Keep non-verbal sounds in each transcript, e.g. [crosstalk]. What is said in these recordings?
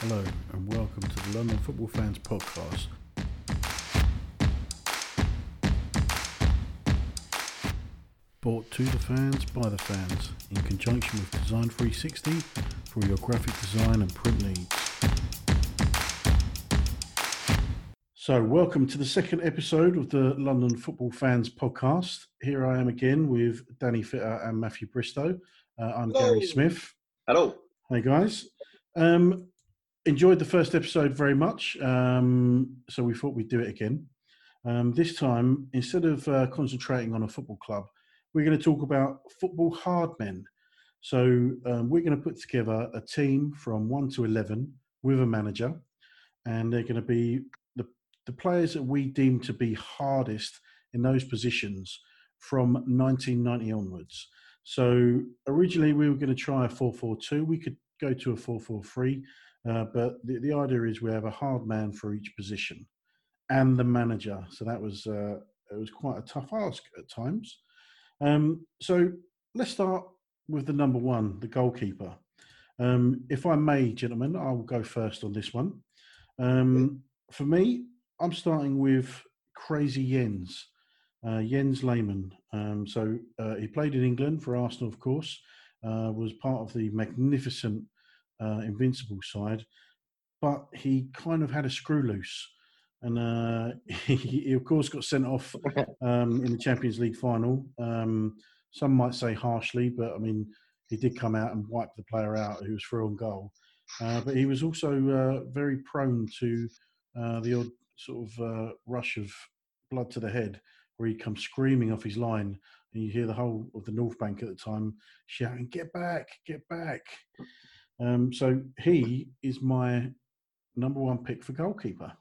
Hello, and welcome to the London Football Fans Podcast. Brought to the fans by the fans in conjunction with Design 360 for your graphic design and print needs. So, welcome to the second episode of the London Football Fans Podcast. Here I am again with Danny Fitter and Matthew Bristow. Uh, I'm Hello. Gary Smith. Hello. Hey guys. Um, enjoyed the first episode very much, um, so we thought we'd do it again. Um, this time, instead of uh, concentrating on a football club, we're going to talk about football hard men. So um, we're going to put together a team from one to eleven with a manager, and they're going to be the the players that we deem to be hardest in those positions from 1990 onwards. So originally we were going to try a 4-4-2. We could go to a 4-4-3 uh, but the, the idea is we have a hard man for each position and the manager. So that was uh, it was quite a tough ask at times. Um, so let's start with the number one, the goalkeeper. Um, if I may, gentlemen, I will go first on this one. Um, for me, I'm starting with Crazy Jens, uh, Jens Lehmann. Um, so uh, he played in England for Arsenal, of course, uh, was part of the magnificent uh, Invincible side, but he kind of had a screw loose. And uh, [laughs] he, he, of course, got sent off um, in the Champions League final. Um, some might say harshly, but I mean, he did come out and wipe the player out who was through on goal. Uh, but he was also uh, very prone to uh, the odd sort of uh, rush of blood to the head, where he'd come screaming off his line, and you hear the whole of the North Bank at the time shouting, "Get back! Get back!" Um, so he is my number one pick for goalkeeper.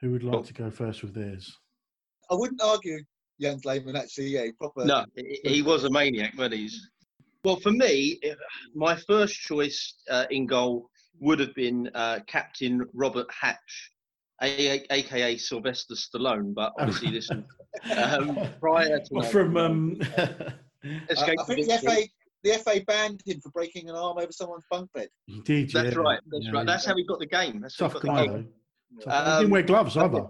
Who would like to go first with theirs? I wouldn't argue Jens Lehmann actually, yeah, proper. No, he was a maniac, but he's. Well, for me, my first choice uh, in goal would have been uh, Captain Robert Hatch, aka Sylvester Stallone, but [laughs] obviously this was um, prior to from um, [laughs] Escape I think the FA the FA banned him for breaking an arm over someone's bunk bed. He did. That's yeah. right. That's yeah. right. That's how he got the game. That's Tough guy though. Um, he didn't wear gloves either.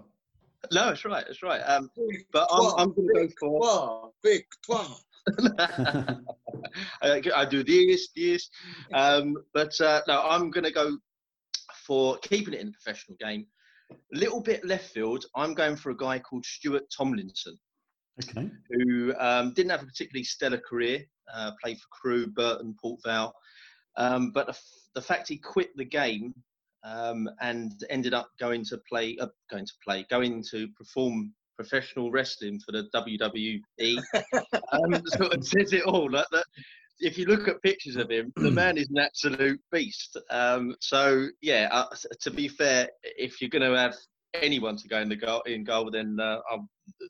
No, that's right. That's right. Um, but I'm, I'm going to go for victoire. [laughs] [laughs] I, I do this, this. Um, but uh, no, I'm going to go for keeping it in the professional game. A little bit left field. I'm going for a guy called Stuart Tomlinson. Okay. Who um, didn't have a particularly stellar career, uh, played for Crewe, Burton, Port Vale. Um, but the, the, fact he quit the game um, and ended up going to play, uh, going to play, going to perform professional wrestling for the WWE, um, [laughs] sort of says it all. That, that, if you look at pictures of him, the man is an absolute beast. Um, so yeah, uh, to be fair, if you're going to have anyone to go in the goal in goal, then uh, I'm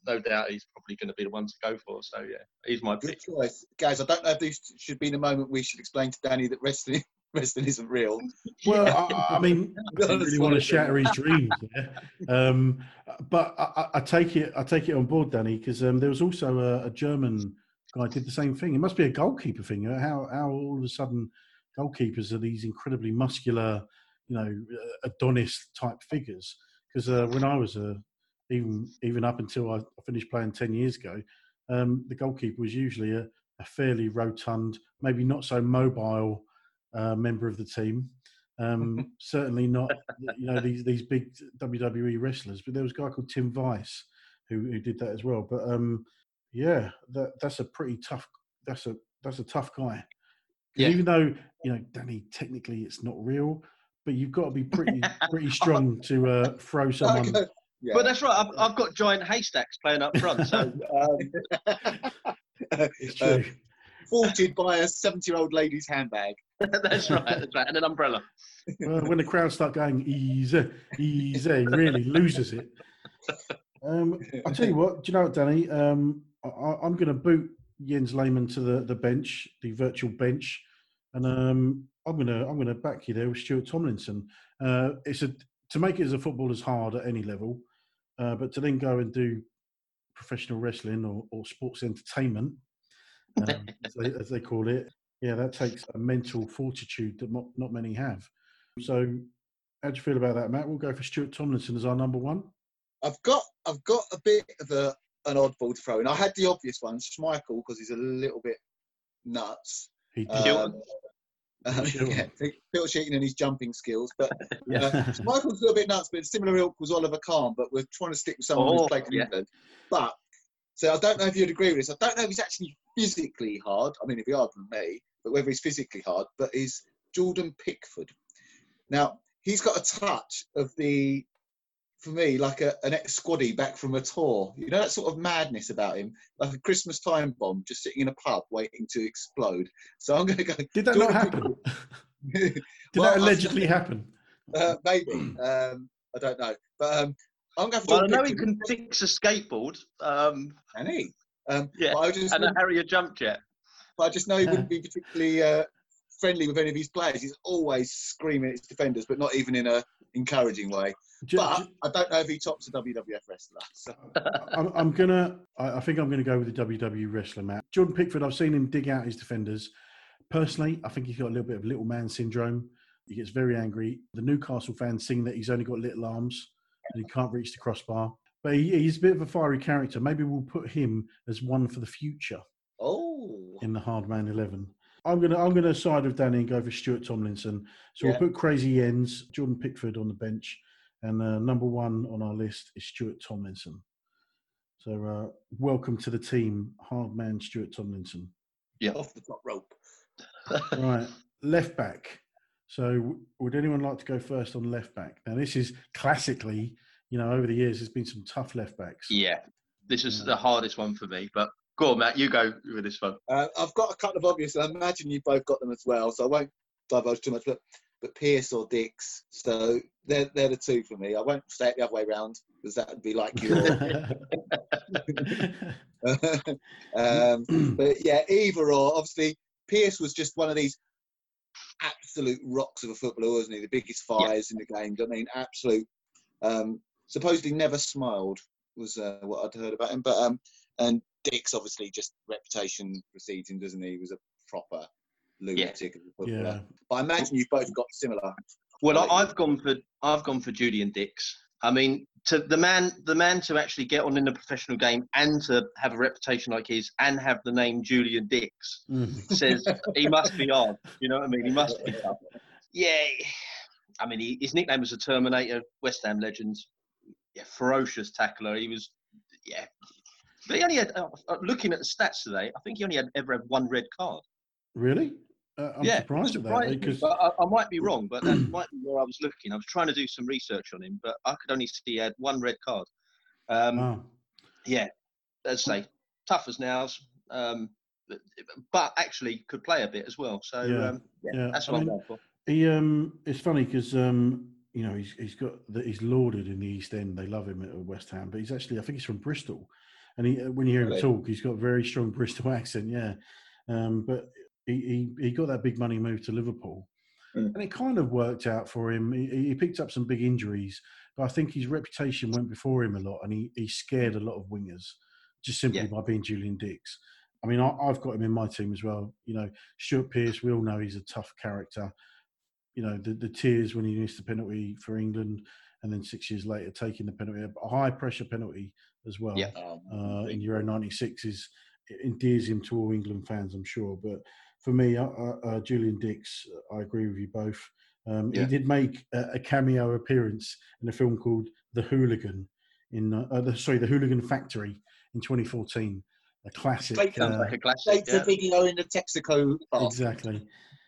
no doubt he's probably going to be the one to go for. So yeah, he's my Good pick. choice, guys. I don't know if this should be the moment we should explain to Danny that wrestling [laughs] wrestling isn't real. [laughs] Well, I, I mean, [laughs] I don't really want to shatter his dreams, yeah? um, but I, I, take it, I take it on board, Danny, because um, there was also a, a, German guy did the same thing. It must be a goalkeeper thing. How how all of a sudden goalkeepers are these incredibly muscular, you know, Adonis type figures. Because uh, when I was a even even up until I finished playing ten years ago, um, the goalkeeper was usually a, a, fairly rotund, maybe not so mobile uh, member of the team. Um, [laughs] certainly not, you know, these these big WWE wrestlers. But there was a guy called Tim Wiese who, who did that as well. But um, yeah, that that's a pretty tough. That's a that's a tough guy. Yeah. Even though you know, Danny, technically it's not real, but you've got to be [laughs] pretty pretty strong to uh, throw [laughs] someone. Yeah. But that's right. I've, I've, got giant haystacks playing up front. So um, [laughs] it's true. Uh, by a seventy-year-old lady's handbag. that's right. That's right, and an umbrella. Well, when the crowd start going easy, easy, really loses it. Um, I'll tell you what. Do you know what, Danny? Um, I, am going to boot Jens Lehmann to the, the bench, the virtual bench, and um, I'm going to I'm going to back you there with Stuart Tomlinson. Uh, it's a to make it as a footballer is hard at any level, uh, but to then go and do professional wrestling or, or sports entertainment, um, [laughs] as, they, as, they, call it, yeah, that takes a mental fortitude that not, not many have. So, how do you feel about that, Matt? We'll go for Stuart Tomlinson as our number one. I've got I've got a bit of a an oddball to throw in. I had the obvious one, Schmeichel, because he's a little bit nuts. He Um, um, [laughs] Sure. [laughs] yeah, Phil Sheeting and his jumping skills, but yeah. [laughs] uh, Schmeichel's a little bit nuts. But similar ilk was Oliver Kahn, but we're trying to stick with someone Oh, who's played for yeah. England. But so I don't know if you'd agree with this. I don't know if he's actually physically hard. I mean, if he harder than me, but whether he's physically hard, but is Jordan Pickford. Now he's got a touch of the, for me, like a, an ex-squaddy back from a tour. You know that sort of madness about him, like a Christmas time bomb just sitting in a pub waiting to explode. So I'm going to go. [laughs] Did that not happen? [laughs] [laughs] Did Well, that I- allegedly happen? Uh, maybe. Um, I don't know. But um, I'm going for Well, I know he can fix a skateboard. Um, Can he? Um, Yeah, but I just, and a Harrier jump jet. but I just know he wouldn't be particularly uh, friendly with any of his players. He's always screaming at his defenders, but not even in a encouraging way. Ju- But ju- I don't know if he tops a WWF wrestler. So. [laughs] I'm, I'm gonna. I, I think I'm gonna go with the WWE wrestler, Matt. Jordan Pickford. I've seen him dig out his defenders. Personally, I think he's got a little bit of little man syndrome. He gets very angry. The Newcastle fans sing that he's only got little arms and he can't reach the crossbar. But he, he's a bit of a fiery character. Maybe we'll put him as one for the future Oh, in the hard man eleven. I'm gonna I'm gonna side with Danny and go for Stuart Tomlinson. So Yeah. we'll put Crazy Jens, Jordan Pickford on the bench, and uh, number one on our list is Stuart Tomlinson. So uh, welcome to the team, hard man Stuart Tomlinson. Yeah, off the top rope. [laughs] Right, left back. So would anyone like to go first on left back? Now this is classically, you know, over the years there's been some tough left backs. Yeah, this is Yeah. the hardest one for me. But go on, Matt, you go with this one. Uh, I've got a couple of obvious, and I imagine you both got them as well, so I won't divulge too much. But, but Pearce or Dicks, so they're, they're the two for me. I won't say it the other way round because that would be like you. [laughs] um, but yeah, either or. Obviously, Pearce was just one of these absolute rocks of a footballer, wasn't he? The biggest fires in the game. I mean, absolute. Um, supposedly never smiled was uh, what I'd heard about him. But um, and Dicks obviously just reputation precedes him, doesn't he? He was a proper lunatic of a yeah. But I imagine you've both got similar. Well, I, I've gone for I've gone for Julian Dicks. I mean, to the man, the man to actually get on in the professional game and to have a reputation like his and have the name Julian Dicks Mm. [laughs] says he must be on. You know what I mean? He must be tough. Yeah. I mean, he, his nickname was the Terminator, West Ham legend. Yeah, ferocious tackler. He was, yeah. But he only had, uh, uh, looking at the stats today, I think he only had ever had one red card. Really? Uh, I'm yeah, surprised at that surprised because I, I might be wrong, but that [clears throat] might be where I was looking. I was trying to do some research on him, but I could only see he had one red card. Um, wow. Yeah, as I say, tough as nails, um, but, actually could play a bit as well. So Yeah, um, yeah, yeah. that's I what mean, I'm going for. He um, it's funny because um, you know, he's he's got that he's lauded in the East End. They love him at West Ham, but he's actually I think he's from Bristol, and he uh, when you hear him Really? talk, he's got a very strong [laughs] Bristol accent. Yeah, um, but he, he he got that big money move to Liverpool, Mm. and it kind of worked out for him. He, he picked up some big injuries, but I think his reputation went before him a lot, and he he scared a lot of wingers just simply Yeah. by being Julian Dicks. I mean, I, I've got him in my team as well. You know, Stuart Pearce, we all know he's a tough character. You know, the, the tears when he missed the penalty for England, and then six years later taking the penalty, a high pressure penalty as well Yeah. Um, uh, in Euro '96 is endears him to all England fans, I'm sure. But for me, uh, uh, uh, Julian Dicks, I agree with you both. Um, Yeah. He did make a, a cameo appearance in a film called The Hooligan, in uh, uh, the, sorry, The Hooligan Factory in 2014, a classic. Straight Sounds uh, like a classic. Take Yeah. video in the Texaco park. exactly,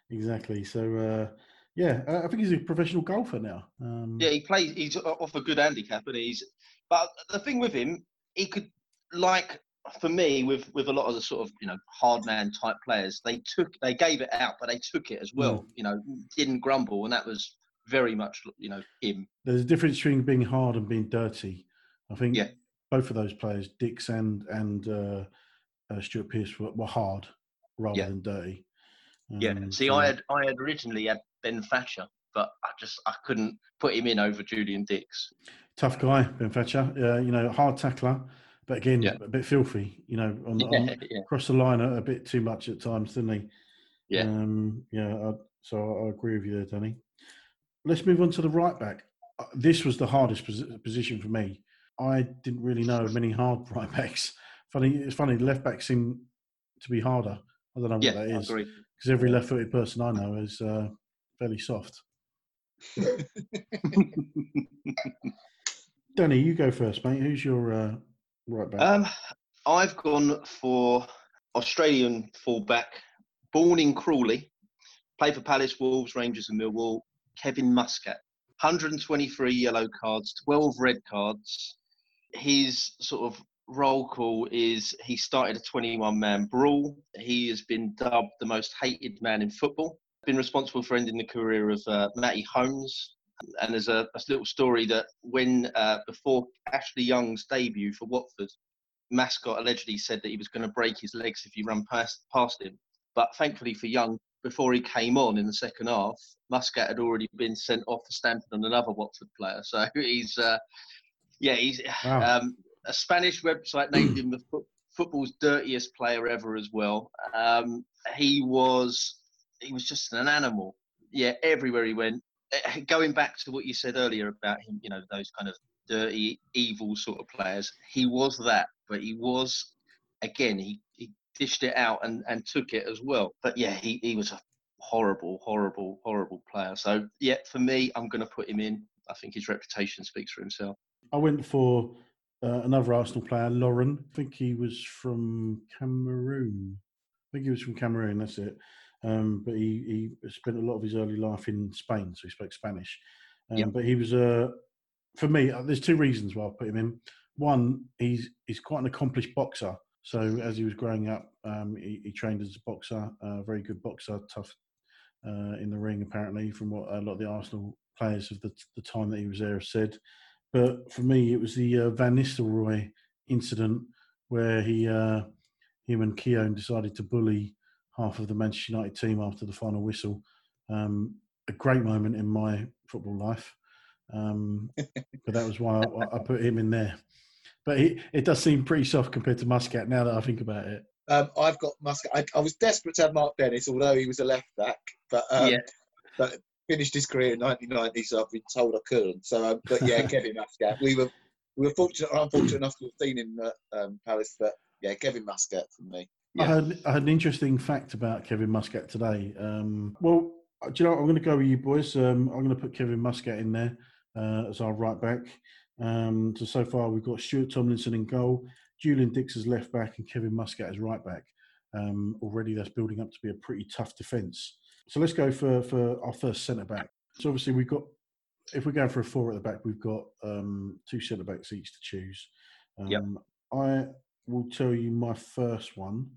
exactly. So uh, yeah, uh, I think he's a professional golfer now. Um, yeah, he plays. He's off a good handicap, and he's. But the thing with him, he could like for me with with a lot of the sort of you know hard man type players. They took they gave it out, but they took it as well. You know, didn't grumble, and that was very much you know him. there's a difference between being hard and being dirty. I think Yeah. both of those players, Dicks and and uh, uh, Stuart Pearce, were, were hard rather Yeah. than dirty. Yeah. Um, See, so- I had I had originally had Ben Thatcher, but I just I couldn't put him in over Julian Dicks. tough guy, Ben Thatcher. Uh, you know, hard tackler, but again, Yeah. a bit filthy. You know, on, Yeah, on yeah, across the line a, a bit too much at times, didn't he? Yeah. Um, yeah. I, so I, agree with you there, Danny. let's move on to the right back. Uh, This was the hardest posi- position for me. I didn't really know many hard [laughs] right backs. Funny, it's funny. Left backs seem to be harder. I don't know what Yeah, that I is agree. because every left-footed person I know is uh, fairly soft. [laughs] [laughs] Danny, you go first, mate. Who's your uh, right back? Um, I've gone for Australian fullback, born in Crawley, played for Palace, Wolves, Rangers, and Millwall. Kevin Muscat, 123 yellow cards, 12 red cards. His sort of roll call is he started a 21-man brawl. He has been dubbed the most hated man in football. Been responsible for ending the career of uh, Matty Holmes. And there's a, a little story that when uh, before Ashley Young's debut for Watford, Muscat allegedly said that he was going to break his legs if you run past past him. But thankfully for Young, before he came on in the second half, Muscat had already been sent off for stamping on another Watford player. So [laughs] he's, uh, yeah, he's Wow. um, a Spanish website named him the fo- football's dirtiest player ever as well. Um, he was, he was just an animal. Yeah, everywhere he went. [laughs] Going back to what you said earlier about him, you know, those kind of dirty, evil sort of players. He was that, but he was again. He, he dished it out and, and took it as well. But yeah, he, he was a horrible, horrible, horrible player. So yeah, for me, I'm going to put him in. I think his reputation speaks for himself. I went for uh, another Arsenal player, Lauren. I think he was from Cameroon. I think he was from Cameroon. That's it. Um, but he, he spent a lot of his early life in Spain, so he spoke Spanish. Um, Yep. But he was a, for me, uh, there's two reasons why I put him in. One, he's he's quite an accomplished boxer. So as he was growing up, um, he, he trained as a boxer, a very good boxer, tough uh, in the ring, apparently, from what a lot of the Arsenal players of the, the time that he was there have said. But for me, it was the uh, Van Nistelrooy incident where he, uh, him and Keown decided to bully half of the Manchester United team after the final whistle. Um, a great moment in my football life. Um, [laughs] but that was why I, I put him in there. But he, it does seem pretty soft compared to Muscat now that I think about it. Um, I've got Muscat. I, I was desperate to have Mark Dennis, although he was a left back, but um, Yeah. but finished his career in 1990, so I've been told I couldn't. So, um, but yeah, [laughs] Kevin Muscat. We were we were fortunate or unfortunate enough to have seen him at um, Palace, but yeah, Kevin Muscat for me. I Yeah. heard, I had an interesting fact about Kevin Muscat today. Um, well, do you know what? I'm going to go with you boys. Um, I'm going to put Kevin Muscat in there uh, as our right back. Um, so so far we've got Stuart Tomlinson in goal, Julian Dicks as left back, and Kevin Muscat as right back. Um, already that's building up to be a pretty tough defence. So let's go for for our first centre back. So obviously we've got if we're going for a four at the back, we've got um, two centre backs each to choose. Um, Yep. I will tell you my first one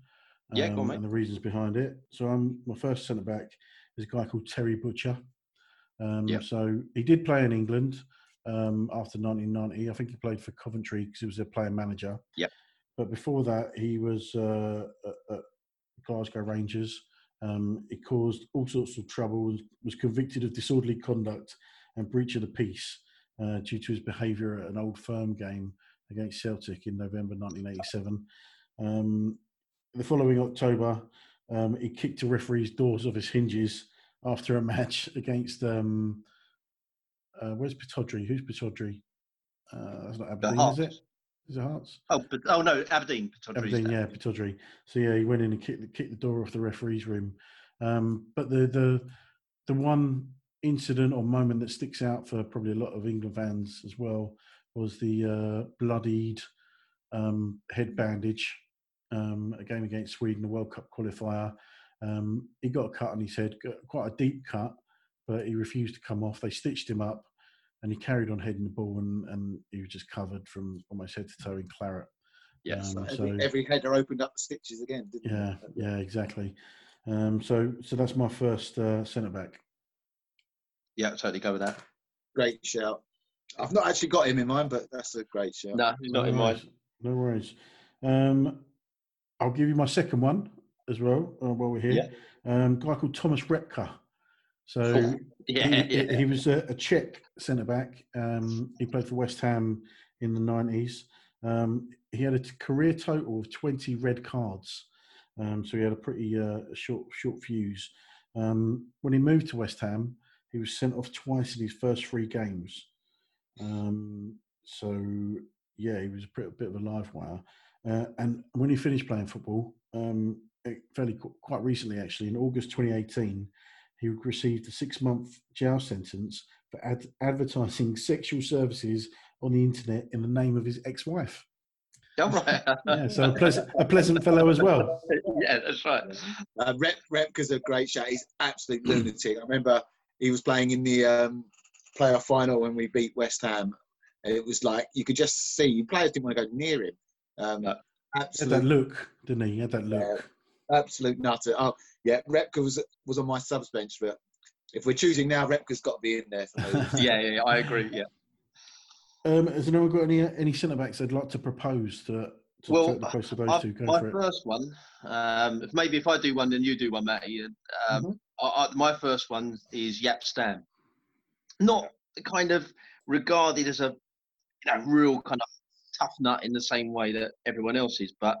Yeah, go on, um, and the reasons behind it. So I'm my first centre back is a guy called Terry Butcher. Um, Yep. So he did play in England um, after 1990. I think he played for Coventry because he was a player manager. Yep. But before that, he was uh, at, at Glasgow Rangers. Um, he caused all sorts of trouble. Was, was convicted of disorderly conduct and breach of the peace uh, due to his behaviour at an Old Firm game against Celtic in November 1987. Um, the following October, um, he kicked a referee's doors off his hinges after a match against um, uh, where's Pittodrie? Who's Pittodrie? Uh, that's not Aberdeen, is it? Is it Hearts? Oh, but oh no, Aberdeen. Pittodrie, Aberdeen, yeah, Pittodrie. So yeah, he went in and kicked the, kicked the door off the referee's room. Um, but the the the one incident or moment that sticks out for probably a lot of England fans as well was the uh, bloodied um, head bandage. Um, a game against Sweden, the World Cup qualifier. Um, he got a cut on his head, got quite a deep cut, but he refused to come off. They stitched him up, and he carried on heading the ball, and, and he was just covered from almost head to toe in claret. Yes. Um, Every, so- every header opened up the stitches again, didn't Yeah, it? yeah, exactly. Um, so, so that's my first uh, centre back. Yeah, totally go with that. Great shout. I've not actually got him in mind, but that's a great show. No, he's not in mine. worries, No worries. Um, I'll give you my second one as well uh, while we're here. Um, guy called Thomas Repka. So [laughs] Yeah, he, yeah. he was a, a Czech centre back. Um, he played for West Ham in the nineties. Um, he had a t- career total of twenty red cards, um, so he had a pretty uh, short short fuse. Um, when he moved to West Ham, he was sent off twice in his first three games. Um, so yeah, he was a bit, a bit of a live wire. Uh, and when he finished playing football, um, fairly quite recently actually, in August 2018, he received a six-month jail sentence for ad- advertising [laughs] sexual services on the internet in the name of his ex-wife. All right. [laughs] Yeah, so a pleasant, a pleasant fellow as well. [laughs] yeah, that's right. Uh, Rep, Repka's a great shot. He's absolute lunatic. I remember he was playing in the um, playoff final when we beat West Ham. It was like you could just see players didn't want to go near him. Um, No. He had that look, didn't he? He had that look. absolute nutter. Oh yeah, Repka was was on my subs bench, but if we're choosing now, Repka's got to be in there for me. [laughs] Yeah, yeah, yeah, I agree. Yeah. Um, has anyone got any any centre backs they'd like to propose to, to Well, take the place of those I- two? Go my first one, um, if maybe if I do one, then you do one, Matty. and, Um, Mhm. I, I, my first one is Jaap Stam. Not kind of regarded as a you know, real kind of tough nut in the same way that everyone else is, but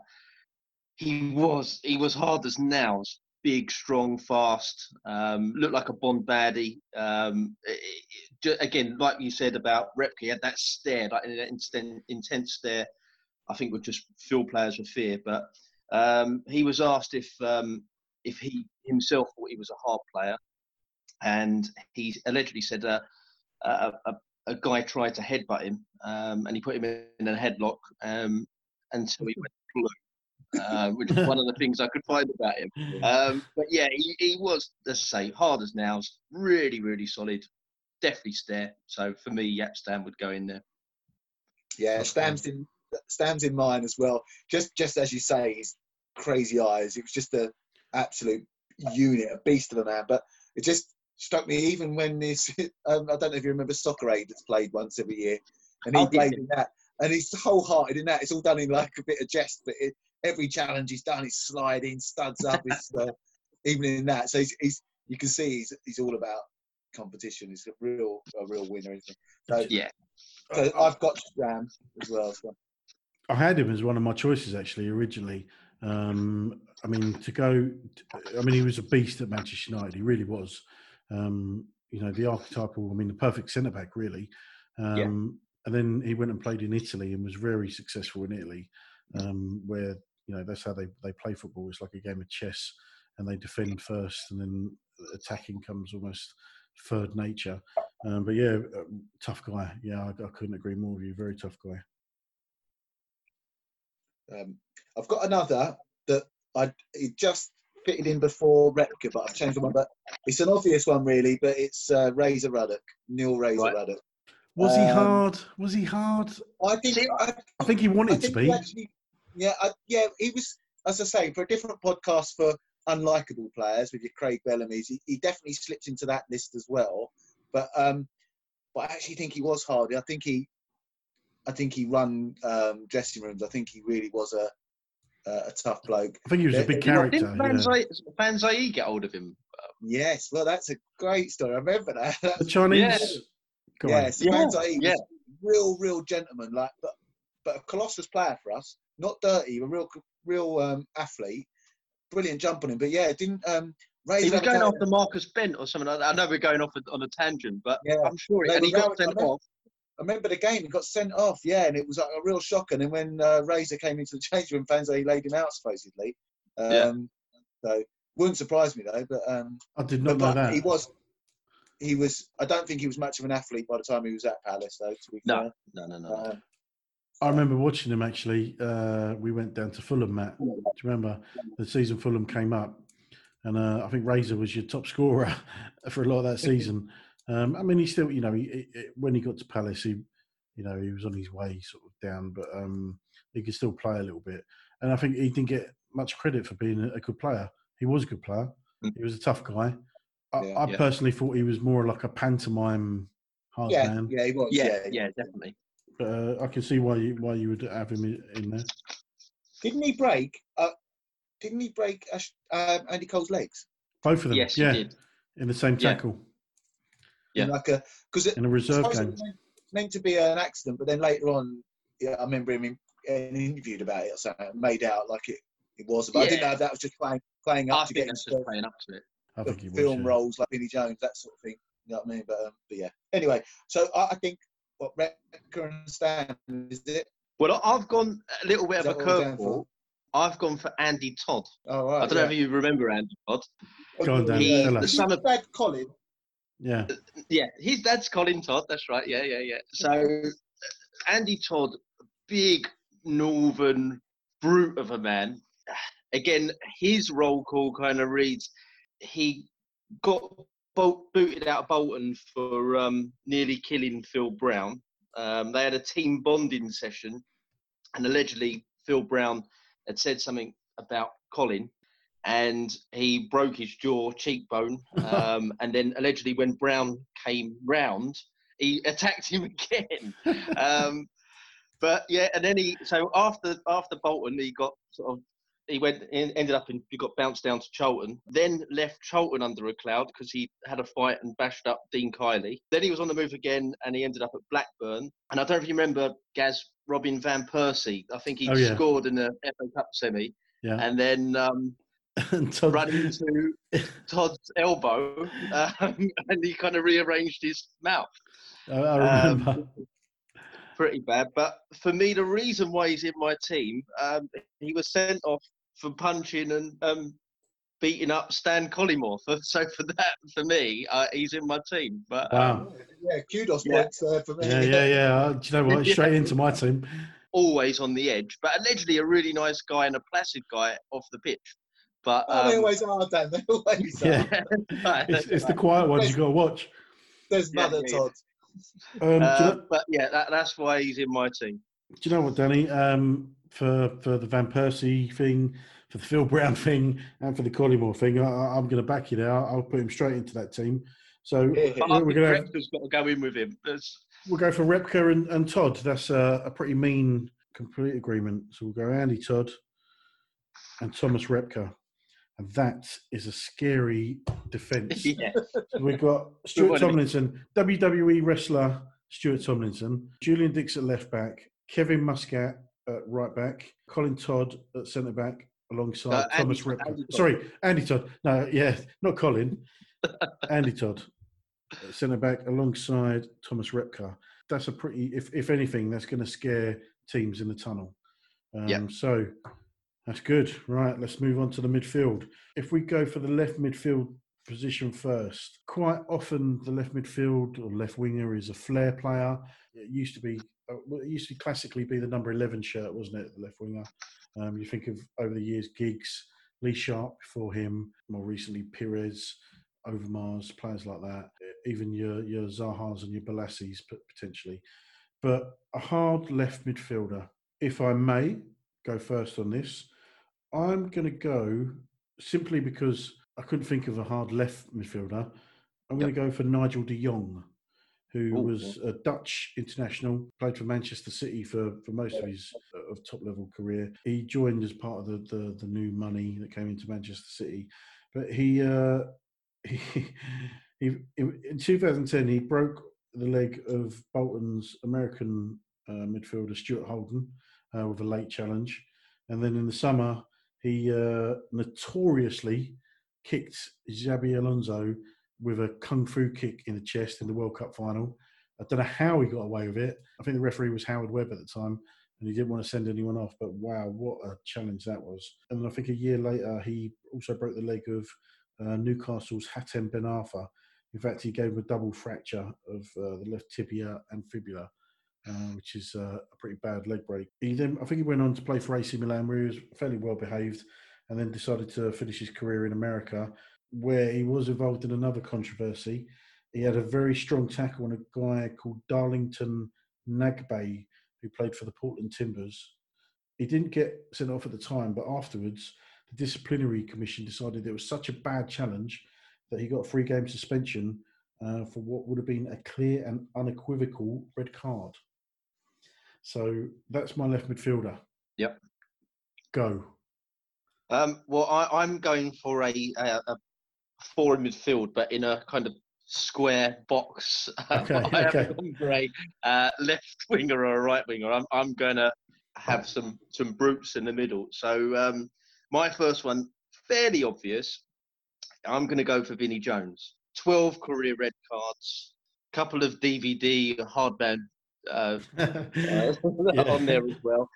he was he was hard as nails. Big, strong, fast. Um, looked like a Bond baddie. Um, it- it- again, like you said about Repka, had that stare, like that instant, intense stare. I think would just fill players with fear. But um, he was asked if um, if he himself thought he was a hard player, and he allegedly said uh, a, a, a guy tried to headbutt him, um, and he put him in a headlock um, until he went blue. Uh, which is one of the things I could find about him. Um, but yeah, he, he was, let's say, hard as nails, really, really solid, definitely stare. So for me, Jaap Stam would go in there. Yeah, Stam's in Stam's in mine as well. Just just as you say, his crazy eyes. It was just a absolute unit, a beast of a man. But it just struck me even when this. [laughs] Um, I don't know if you remember Soccer Aid that's played once every year, and he Oh, yeah. played in that, and he's wholehearted in that. It's all done in like a bit of jest, but it, every challenge he's done, he's sliding, studs up. It's [laughs] uh, even in that. So he's, he's you can see he's he's all about competition. He's a real a real winner. Isn't he? So, Yeah. so I've got Stam as well. So. I had him as one of my choices actually originally. Um, I mean, to go, I mean, he was a beast at Manchester United. He really was. Um, you know, the archetypal. I mean, the perfect centre back, really. Um, And then he went and played in Italy and was very successful in Italy, um, where you know that's how they they play football. It's like a game of chess, and they defend first, and then attacking comes almost third nature. Um, but yeah, um, tough guy. Yeah, I, I couldn't agree more with you. Very tough guy. Um, I've got another that I it just fitted in before Repka, but I've changed my mind. But it's an obvious one, really. But it's uh, Razor Ruddock, Neil Razor Right. Ruddock. Was he Um, hard? Was he hard? I think, I, I think he I wanted to be. actually, yeah, I, yeah, he was. As I say, for a different podcast for unlikable players with your Craig Bellamy's, he, he definitely slipped into that list as well. But um, but I actually think he was hard. I think he, I think he run um, dressing rooms. I think he really was a a, a tough bloke. I think he was a big you character. Didn't yeah. Van Fan Zhiyi get hold of him? Yes, well, that's a great story. I remember that. The Chinese. Yeah. Go on. yes, Yeah, Fan Zhiyi yeah. was real, real gentleman. Like, but but a colossus player for us. Not dirty, a real, real um, athlete. Brilliant jump on him. But yeah, didn't um, raise He was going down- after Marcus Bent or something like that. I know we're going off on a tangent, but Yeah. I'm sure. They and he were got round- sent off. I remember the game. He got sent off. Yeah, and it was like a real shock. And then when uh, Razor came into the [laughs] change room, fans they laid him out supposedly. Um, Yeah. So wouldn't surprise me though. But um, I did not but, know but that. he was. He was. I don't think he was much of an athlete by the time he was at Palace, though. To be No. fair. No, no, no. Uh, I remember watching him actually. Uh, we went down to Fulham, Matt. Do you remember the season Fulham came up? And uh, I think Razor was your top scorer [laughs] for a lot of that season. Um, I mean, he still, you know, he, he, when he got to Palace, he, you know, he was on his way sort of down, but um, he could still play a little bit. And I think he didn't get much credit for being a, a good player. He was a good player. Mm. He was a tough guy. I, Yeah. I Yeah. personally thought he was more like a pantomime hard yeah, man. yeah, he was. yeah, Yeah, yeah, definitely. But uh, I can see why you why you would have him in, in there. Didn't he break? Uh, didn't he break uh, Andy Cole's legs? Both of them, Yes, yeah, he did. in the same Yeah. tackle Yeah. In like a because it in a reserve it game. was meant- meant to be an accident, but then later on, yeah, I remember him in, in interviewed about it or something, made out like it, it was. But I didn't know if that was just playing playing up I to think get that's just playing up to it. I think he was. film yeah. roles like Vinnie Jones, that sort of thing. You know what I mean? But, um, but yeah. Anyway, so I, I think what Repka and Stam is it? Well, I've gone a little bit Is of a that what we're going curveball. I've gone for Andy Todd. Oh, right, I don't know if you remember Andy Todd. Go on, Dan, He, the son of Dad Colin. Yeah. yeah, his dad's Colin Todd. That's right. Yeah, yeah, yeah. So Andy Todd, big northern brute of a man. Again, his roll call kind of reads he got booted out of Bolton for um, nearly killing Phil Brown. Um, they had a team bonding session, and allegedly Phil Brown had said something about Colin, and he broke his jaw, cheekbone, [laughs] um, and then allegedly when Brown came round, he [laughs] attacked him again. um, but yeah, and then he so after after Bolton, he got sort of he went ended up in he got bounced down to Charlton, then left Charlton under a cloud because he had a fight and bashed up Dean Kiely. Then he was on the move again, and he ended up at Blackburn. And I don't know if you remember Gaz Robin van Persie. I think he Oh, yeah. scored in the FA Cup semi, Yeah. and then um, And Todd, ran into Todd's elbow, um, and he kind of rearranged his mouth. I, I Um, remember. pretty bad. But for me, the reason why he's in my team, um, he was sent off for punching and um, beating up Stan Collymore. For, [laughs] so for that, for me, uh, he's in my team. But um, wow. Yeah, kudos Yeah. points there for me. Yeah, yeah, yeah. Uh, Do you know what? Yeah. [laughs] Straight into my team. always on the edge. But allegedly, a really nice guy and a placid guy off the pitch. But Oh, they um, always are, Dan. [laughs] They always are. Yeah. It's, it's the quiet ones you got to watch. There's Yeah, Mother yeah, Todd. Um, do, you uh, know, but yeah, that, that's why he's in my team. do you know what, Danny? Um, for for the Van Persie thing, for the Phil Brown [laughs] thing, and for the Collymore thing, I, I- I'm going to back you there. I'll put him straight into that team. So Yeah. But I we're going to Repka's got to go in with him. That's- we'll go for Repka and, and Todd. That's a, a pretty mean complete agreement. So we'll go Andy Todd and Thomas Repka. And that is a scary [laughs] yeah. So we've got [laughs] Stuart. Tomlinson, WWE wrestler Stuart Tomlinson, Julian Dicks at left back, Kevin Muscat at right back, Colin Todd at centre back alongside Uh, Andy- Thomas Repka. Andy Sorry, Andy Todd. No, yeah, not Colin. [laughs] Andy Todd, at centre back alongside Thomas Repka. That's a pretty, if if anything, that's going to scare teams in the tunnel. Um, Yep. So that's good. Right, let's move on to the midfield. If we go for the left midfield position first, quite often the left midfield or left winger is a flair player. It used to be, uh, it used to classically be the number 11 shirt, wasn't it? The left winger. Um, you think of over the years, Giggs, Lee Sharpe before him, more recently Pires, Overmars, players like that. Even your your Zahas and your Bolasies pot- potentially. But a hard left midfielder. If I may go first on this, I'm going to go simply because I couldn't think of a hard left midfielder. I'm going to go for Nigel de Jong, who Ooh, was a Dutch international, played for Manchester City for, for most of his uh, of top level career. He joined as part of the, the, the new money that came into Manchester City, but he, uh, [laughs] he, he in 2010 he broke the leg of Bolton's American uh, midfielder Stuart Holden uh, with a late challenge, and then in the summer he uh, notoriously kicked Xabi Alonso with a kung fu kick in the chest in the World Cup final. I don't know how he got away with it. I think the referee was Howard Webb at the time, and he didn't want to send anyone off. But wow, what a challenge that was! And I think a year later, he also broke the leg of uh, Newcastle's Hatem Ben Arfa. In fact, he gave him a double fracture of uh, the left tibia and fibula, uh, which is uh, a pretty bad leg break. He then, I think, he went on to play for AC Milan, where he was fairly well behaved, and then decided to finish his career in America, where he was involved in another controversy. He had a very strong tackle on a guy called Darlington Nagbe, who played for the Portland Timbers. He didn't get sent off at the time, but afterwards, the disciplinary commission decided it was such a bad challenge that he got a three game suspension uh, for what would have been a clear and unequivocal red card. So that's my left midfielder. Yep. Go. Um, well, I, I'm going for a, a, a four in midfield, but in a kind of square box. [laughs] Okay, I have okay. gone for a uh, left [laughs] winger or a right winger. I'm, I'm going to have some some brutes in the middle. So um, my first one, fairly obvious. I'm going to go for Vinnie Jones. 12 career red cards, a couple of DVD hardbound uh, [laughs] uh, [laughs] on there as well.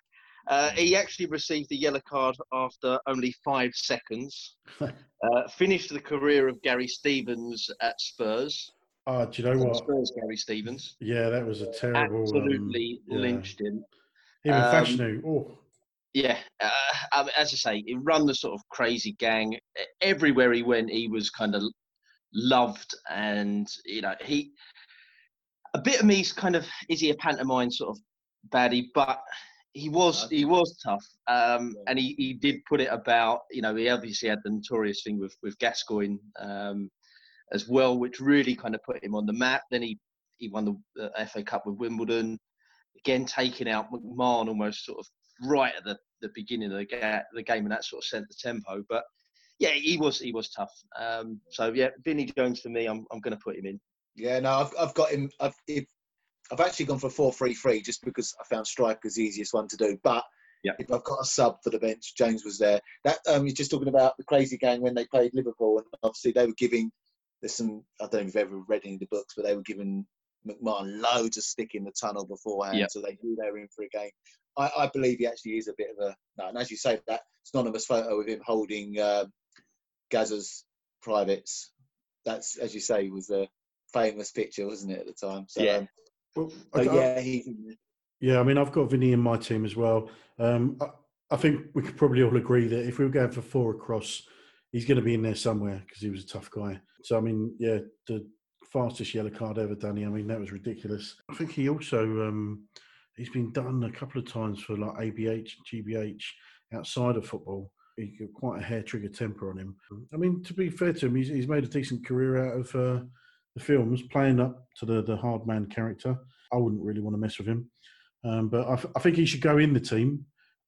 Uh, he actually received a yellow card after only five seconds. [laughs] Uh, finished the career of Gary Stevens at Spurs. Oh, do you know what? Spurs, Gary Stevens. Yeah, that was a terrible. Absolutely um, yeah. lynched him. Even Um. Oh, Yeah, uh, I mean, as I say, he run the sort of crazy gang. Everywhere he went, he was kind of loved, and you know, he a bit of me's kind of is he a pantomime sort of baddie, but he was he was tough, um, and he, he did put it about. You know, he obviously had the notorious thing with with Gascoigne um, as well, which really kind of put him on the map. Then he he won the uh, FA Cup with Wimbledon, again taking out McMahon almost sort of right at the, the beginning of the, ga- the game, and that sort of set the tempo. But yeah, he was he was tough. Um, so yeah, Vinnie Jones for me, I'm I'm going to put him in. Yeah, no, I've, I've got him. I've, if, I've actually gone for a 4 3 3 just because I found strikers the easiest one to do. But Yeah. if I've got a sub for the bench, Jones was there. That um, He's just talking about the crazy gang when they played Liverpool. And obviously, they were giving, there's some, I don't know if you've ever read any of the books, but they were giving McMahon loads of stick in the tunnel beforehand. Yeah. So they knew they were in for a game. I, I believe he actually is a bit of a, no, and as you say, that anonymous photo of him holding uh, Gazza's privates, that's, as you say, was a famous picture, wasn't it, at the time? So, Yeah. um, well, so I- I- yeah, he's in there. Yeah, I mean, I've got Vinny in my team as well. Um, I, I think we could probably all agree that if we were going for four across, he's going to be in there somewhere because he was a tough guy. So, I mean, yeah, the fastest yellow card ever, Danny. I mean, that was ridiculous. I think he also um, he's been done a couple of times for like ABH, GBH outside of football. He got quite a hair trigger temper on him. I mean, to be fair to him, he's, he's made a decent career out of uh, the films, playing up to the the hard man character. I wouldn't really want to mess with him. Um, but I, think he should go in the team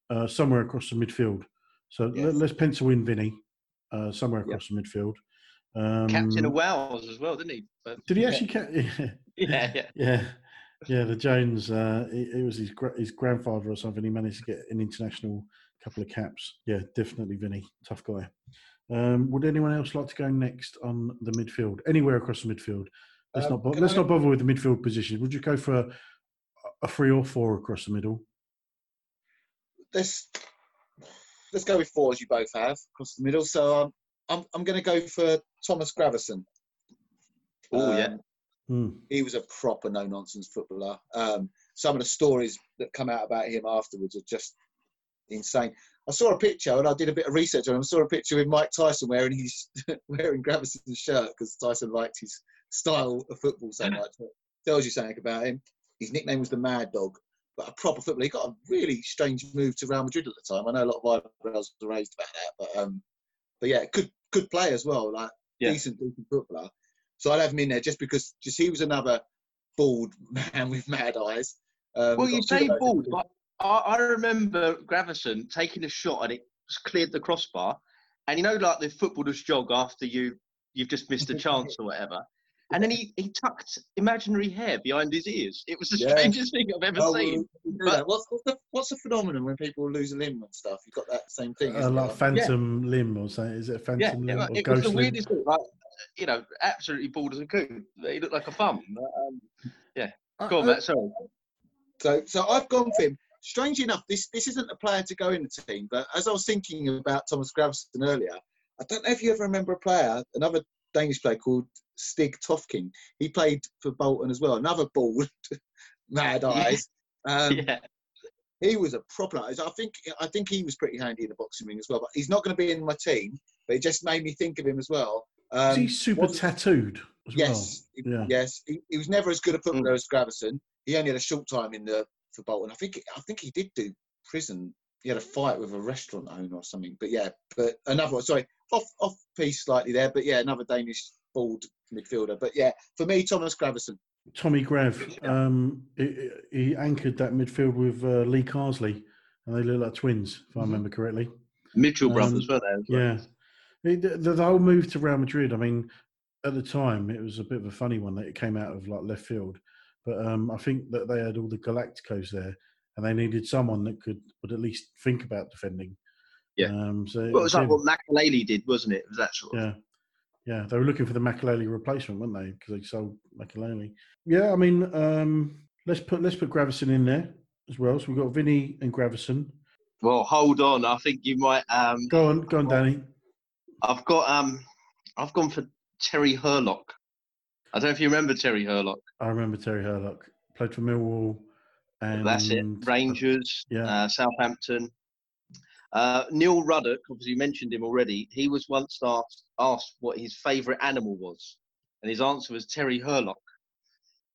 uh, somewhere across the midfield. So Yes. let, us pencil in Vinny uh, somewhere Yeah. across the midfield. Um, Captain of Wales as well, didn't he? But, Did he Yeah. actually? Ca- [laughs] [laughs] yeah, yeah. yeah, yeah. The Jones. Uh, it, it was his gra- his grandfather or something. He managed to get an international couple of caps. Yeah, definitely Vinny. Tough guy. Um, would anyone else like to go next on the midfield? Anywhere across the midfield. Let's Um, not bo- let's I- not bother with the midfield position. Would you go for a, a three or four across the middle? let's let's go with four as you both have across the middle. So um, I'm I'm going to go for Thomas Gravesen. Oh, yeah. Hmm. he was a proper no nonsense footballer. Um, some of the stories that come out about him afterwards are just insane. I saw a picture and I did a bit of research on him. I saw a picture with Mike Tyson wearing his [laughs] wearing Gravesen's shirt because Tyson liked his style of football so much. It [laughs] tells you something about him. His nickname was the Mad Dog, but a proper footballer. He got a really strange move to Real Madrid at the time. I know a lot of eyebrows were raised about that, but um, but yeah, good good play as well. Like Yeah. decent, decent footballer. So I'd have him in there just because just he was another bald [laughs] man with mad eyes. Um, Well, you say bald, but I, I remember Gravesen taking a shot and it cleared the crossbar. And you know, like the footballers jog after you you've just missed a [laughs] chance or whatever. And then he, he tucked imaginary hair behind his ears. It was the Yeah. strangest thing I've ever Oh, seen. we do But- What's, what's, the, what's the phenomenon when people lose a limb and stuff? You've got that same thing. Uh, isn't like it? phantom limb or something? Is it a phantom Yeah, limb it, or it was ghost the limb? weirdest thing. Like, you know, absolutely bald as a coon. He looked like a bum. But, um, I- go on, Matt. Sorry. So, so I've gone for him. Strange enough, this this isn't a player to go in the team, but as I was thinking about Thomas Gravesen earlier, I don't know if you ever remember a player, another Danish player called Stig Tofting. He played for Bolton as well. Another bald, [laughs] mad eyes. Um, yeah. He was a proper. I think I think he was pretty handy in the boxing ring as well. But he's not going to be in my team. But it just made me think of him as well. Um, Is he super wasn't- tattooed as Yes, well? Yeah. yes. He, he was never as good a footballer Mm. as Gravesen. He only had a short time in the for Bolton. I think I think he did do prison. He had a fight with a restaurant owner or something. But yeah, but another one. Sorry, off off piece slightly there. But yeah, another Danish bald midfielder. But yeah, for me, Thomas Gravesen. Tommy Grav, um, he, he anchored that midfield with uh, Lee Carsley, and they look like twins, if I Mhm. remember correctly. Mitchell Um, brothers were there. as well. Yeah. It- The, the, the whole move to Real Madrid, I mean, at the time, it was a bit of a funny one that it came out of like left field. But um, I think that they had all the Galacticos there, and they needed someone that could would at least think about defending. Yeah. Um, so Well, it was like what Makelele did, wasn't it? It was that sort of. Yeah, Yeah, they were looking for the Makelele replacement, weren't they? Because they sold Makelele. Yeah, I mean, um, let's put let's put Gravesen in there as well. So we've got Vinny and Gravesen. Well, hold on. I think you might. Um, Go on, go on, Danny. I've got. Um, I've gone for Terry Hurlock. I don't know if you remember Terry Hurlock. I remember Terry Hurlock played for Millwall, and That's it. Rangers, Yeah. uh, Southampton. Uh, Neil Ruddock, obviously you mentioned him already. He was once asked, asked what his favourite animal was, and his answer was Terry Hurlock.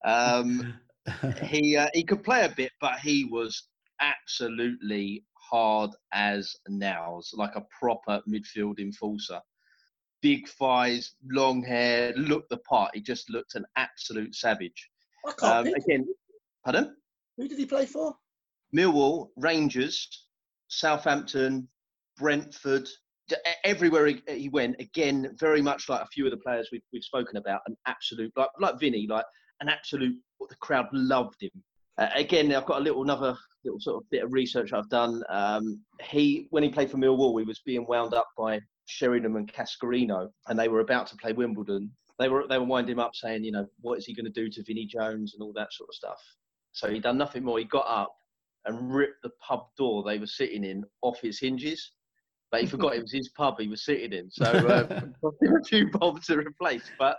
Um, [laughs] he uh, he could play a bit, but he was absolutely hard as nails, like a proper midfield enforcer. Big thighs, long hair, looked the part. He just looked an absolute savage. I can't Um, again, pardon? Who did he play for? Millwall, Rangers, Southampton, Brentford, everywhere he, he went. Again, very much like a few of the players we've, we've spoken about, an absolute like like Vinny, like an absolute. The crowd loved him. Uh, again, I've got a little another little sort of bit of research I've done. Um, he when he played for Millwall, he was being wound up by Sheringham and Cascarino, and they were about to play Wimbledon. They were they were winding him up, saying, you know, what is he going to do to Vinnie Jones and all that sort of stuff. So he done nothing more. He got up and ripped the pub door they were sitting in off his hinges. But he forgot it was his pub he was sitting in. So uh, cost a few bob to replace. But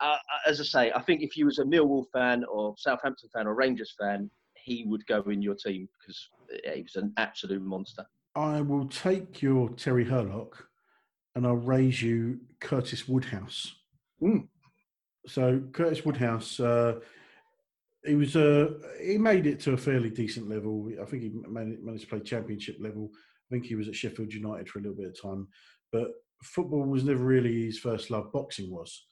uh, as I say, I think if you was a Millwall fan or Southampton fan or Rangers fan, he would go in your team because he was an absolute monster. I will take your Terry Hurlock, and I'll raise you Curtis Woodhouse. Mm. So Curtis Woodhouse, uh, he was uh, he made it to a fairly decent level. I think he managed to play Championship level. I think he was at Sheffield United for a little bit of time, but football was never really his first love. Boxing was,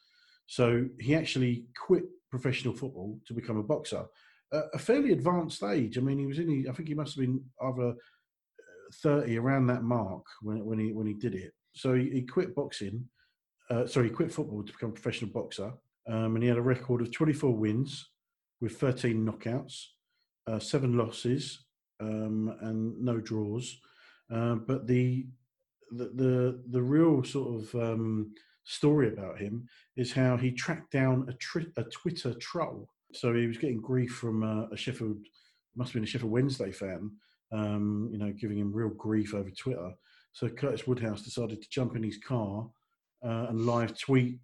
so he actually quit professional football to become a boxer. at a fairly advanced age. I mean, he was in. I think he must have been either thirty around that mark when when he when he did it. So he, quit boxing. Uh, sorry, he quit football to become a professional boxer, um, and he had a record of twenty four wins with thirteen knockouts, uh, seven losses, um, and no draws. Uh, but the, the the the real sort of um, story about him is how he tracked down a, tri- a Twitter troll. So he was getting grief from uh, a Sheffield, must have been a Sheffield Wednesday fan, um, you know, giving him real grief over Twitter. So Curtis Woodhouse decided to jump in his car uh, and live tweet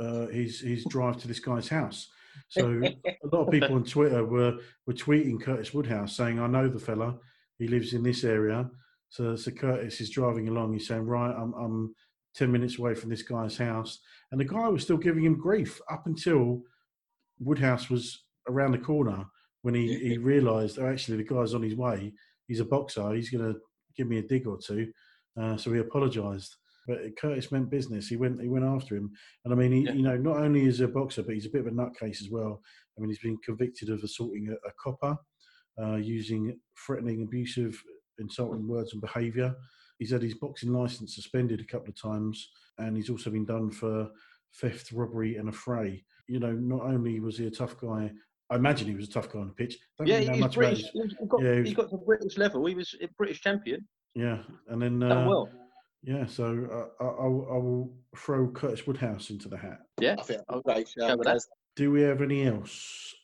uh, his his drive to this guy's house. So a lot of people on [laughs] Twitter were were tweeting Curtis Woodhouse saying, "I know the fella. He lives in this area." So, so Curtis is driving along. He's saying, "Right, I'm I'm ten minutes away from this guy's house," and the guy was still giving him grief up until Woodhouse was around the corner when he, he [laughs] realised, oh, actually, the guy's on his way. He's a boxer. He's going to give me a dig or two. Uh, so he apologised. But Curtis meant business. He went he went after him. And I mean, he, Yeah. you know, not only is he a boxer, but he's a bit of a nutcase as well. I mean, he's been convicted of assaulting a, a copper, uh, using threatening, abusive, insulting words and behaviour. He's had his boxing licence suspended a couple of times, and he's also been done for theft, robbery, and affray. You know, not only was he a tough guy, I imagine he was a tough guy on the pitch. Don't Yeah, really he's much British. He's got, yeah, he he's was- got to British level. He was a British champion. Yeah, and then Done uh, well. yeah, so uh, I, I, will- I will throw Curtis Woodhouse into the hat. Yeah. I think I'll great go shout, with that. Gaz. Do we have any else?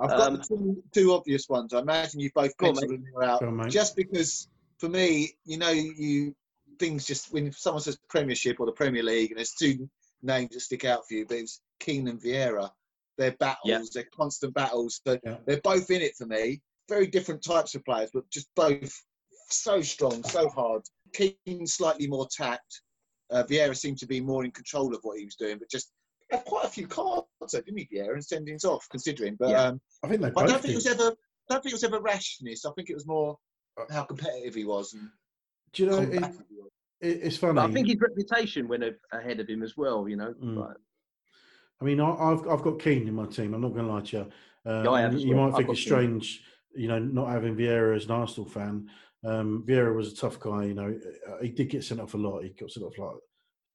I've got Um, the two, two obvious ones. I imagine you both Go on, them out. Go on, mate. Just because, for me, you know, you things just when someone says Premiership or the Premier League, and there's two names that stick out for you, but it's Keane and Vieira. They're battles. Yeah. They're constant battles. But Yeah. they're both in it for me. Very different types of players, but just both so strong, so hard. Keane slightly more tact. Uh, Vieira seemed to be more in control of what he was doing, but just had quite a few cards, though, didn't he, Vieira, and sendings off, considering. But Yeah. um, I think they I don't think it was ever. I don't think it was ever rashness. I think it was more how competitive he was and Do you know, it, combative he was. it, it's funny. But I think his reputation went ahead of him as well. You know, Mm. Like, I mean, I, I've I've got Keane in my team. I'm not going to lie to you. Uh, Yeah, I have and as you well. might think got it's Keane. strange, you know, not having Vieira as an Arsenal fan. Um, Vieira was a tough guy. You know, Uh, he did get sent off a lot. He got sent off like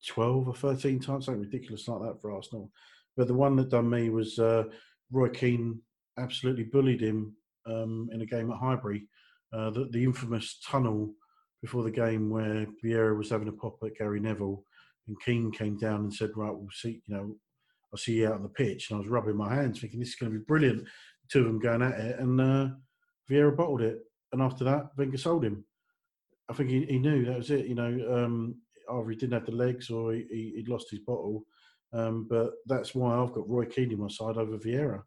twelve or thirteen times, something ridiculous like that for Arsenal. But the one that done me was uh, Roy Keane. Absolutely bullied him um, in a game at Highbury. Uh, the, the infamous tunnel before the game where Vieira was having a pop at Gary Neville. and Keane came down and said, "Right, we'll see. You know, I'll see you out on the pitch." And I was rubbing my hands, thinking this is going to be brilliant. Two of them going at it, and uh, Vieira bottled it. And after that, Wenger sold him. I think he, he knew that was it. You know, um, either he didn't have the legs or he, he, would lost his bottle. Um, but that's why I've got Roy Keane on my side over Vieira.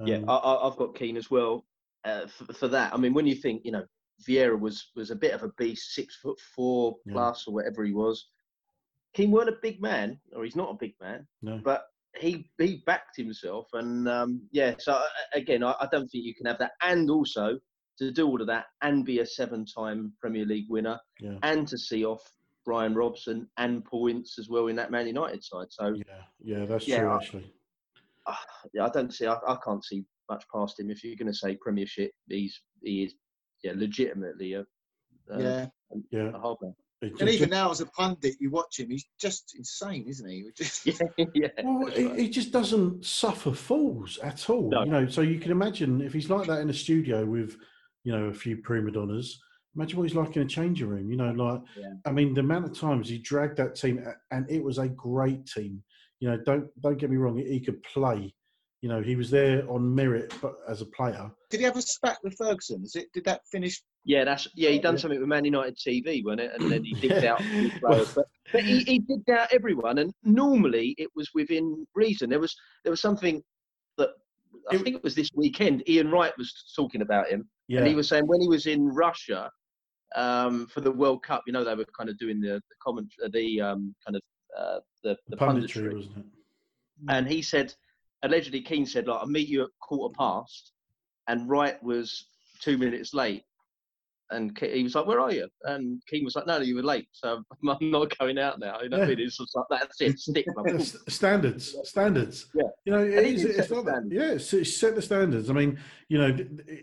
Um, yeah, I, have got Keane as well uh, for, for, that. I mean, when you think, you know, Vieira was was a bit of a beast, six foot four plus yeah. or whatever he was. Keane weren't a big man, or he's not a big man, no. but he he backed himself, and um, yeah. So uh, again, I, I don't think you can have that, and also to do all of that and be a seven-time Premier League winner, yeah. and to see off Brian Robson and Paul Ince as well in that Man United side. So yeah, yeah, that's yeah, true I, actually. Uh, yeah, I don't see. I, I can't see much past him. If you're going to say Premiership, he's he is yeah legitimately a, uh, yeah a, yeah a hard man. And even now, as a pundit, you watch him; he's just insane, isn't he? Just... [laughs] yeah, yeah. Well, he, he, just doesn't suffer fools at all. No. You know, so you can imagine if he's like that in a studio with, you know, a few prima donnas. Imagine what he's like in a changing room. You know, like yeah. I mean, the amount of times he dragged that team, and it was a great team. You know, don't don't get me wrong; he could play. You know, he was there on merit, but as a player. Did he have a spat with Ferguson? Is it? Did that finish? Yeah, that's yeah. He done yeah. something with Man United TV, wasn't it? And then he digged out well, [laughs] but, but he, he digged out everyone, and normally it was within reason. There was there was something that I think it was this weekend. Ian Wright was talking about him, yeah. and he was saying when he was in Russia um, for the World Cup, you know, they were kind of doing the the comment, the um, kind of uh, the, the, the punditry, punditry, wasn't it? And he said allegedly Keane said like I'll meet you at quarter past, and Wright was two minutes late, and he was like, "Where are you?" And Keane was like, "No, you were late, so [laughs] I'm not going out now." You know, yeah. it's just like that's it, stick. [laughs] standards, standards. Yeah, you know, it is, it's not that. Yeah, it's, it's set the standards. I mean, you know,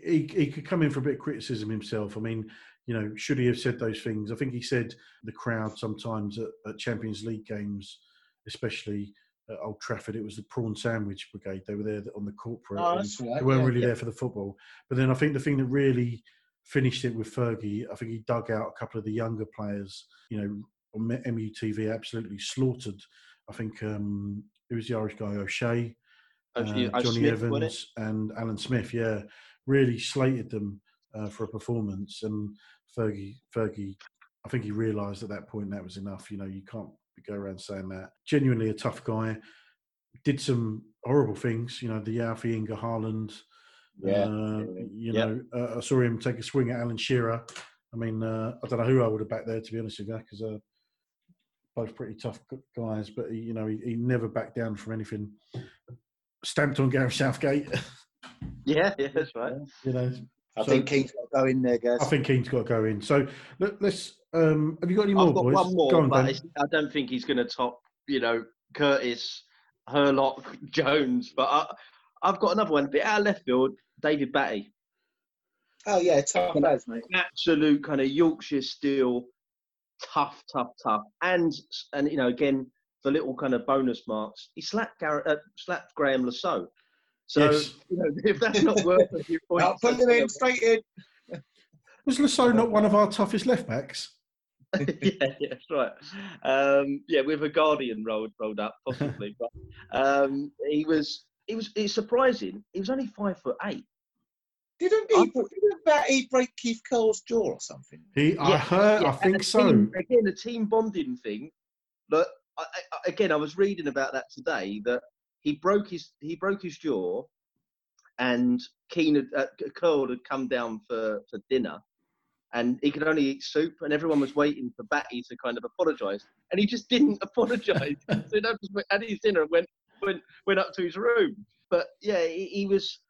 he he could come in for a bit of criticism himself. I mean. You know, should he have said those things? I think he said the crowd sometimes at, at Champions League games, especially at Old Trafford. It was the prawn sandwich brigade. They were there on the corporate. Oh, right. They weren't yeah, really yeah. there for the football. But then I think the thing that really finished it with Fergie, I think he dug out a couple of the younger players. You know, on MUTV, absolutely slaughtered. I think um, it was the Irish guy O'Shea, uh, Johnny Smith, Evans, and Alan Smith. Yeah, really slated them uh, for a performance. And Fergie, Fergie, I think he realised at that point that was enough. You know, you can't go around saying that. Genuinely a tough guy. Did some horrible things, you know, the Alf-Inge Haaland. Yeah. Uh, you know, uh, I saw him take a swing at Alan Shearer. I mean, uh, I don't know who I would have backed there, to be honest with you, because uh, both pretty tough guys, but, he, you know, he, he never backed down from anything. Stamped on Gareth Southgate. [laughs] Yeah, yeah, that's right. You know, I so, think Keane's got to go in there, guys. I think Keane's got to go in. So let, us um, have you got any more? I've got boys? one more, on, but I don't think he's going to top. You know, Curtis, Hurlock, [laughs] Jones. But I, have got another one. But out of left field, David Batty. Oh yeah, tough lads, mate. Absolute kind of Yorkshire steel, tough, tough, tough. And and you know, again, the little kind of bonus marks. He slapped Garrett, uh, slapped Graeme Le Saux. So yes. you know, [laughs] if that's not worth a few points, I'll put him in straight in. [laughs] Was Le Saux not one of our toughest left backs? [laughs] yeah, yeah, that's right. Um, yeah, with a Guardian rolled rolled up, possibly. but um, he was he was it's surprising. He was only five foot eight. Didn't he? Didn't that he break Keith Curle's jaw or something? He, yeah, I heard. Yeah, I think so. Team, again, the team bonding thing. But I, I, again, I was reading about that today. That he broke his he broke his jaw, and Keane had, uh, Curle had come down for for dinner, and he could only eat soup, and everyone was waiting for Batty to kind of apologise, and he just didn't [laughs] apologise. [laughs] so he just had his dinner and went went went up to his room. But yeah, he, he was.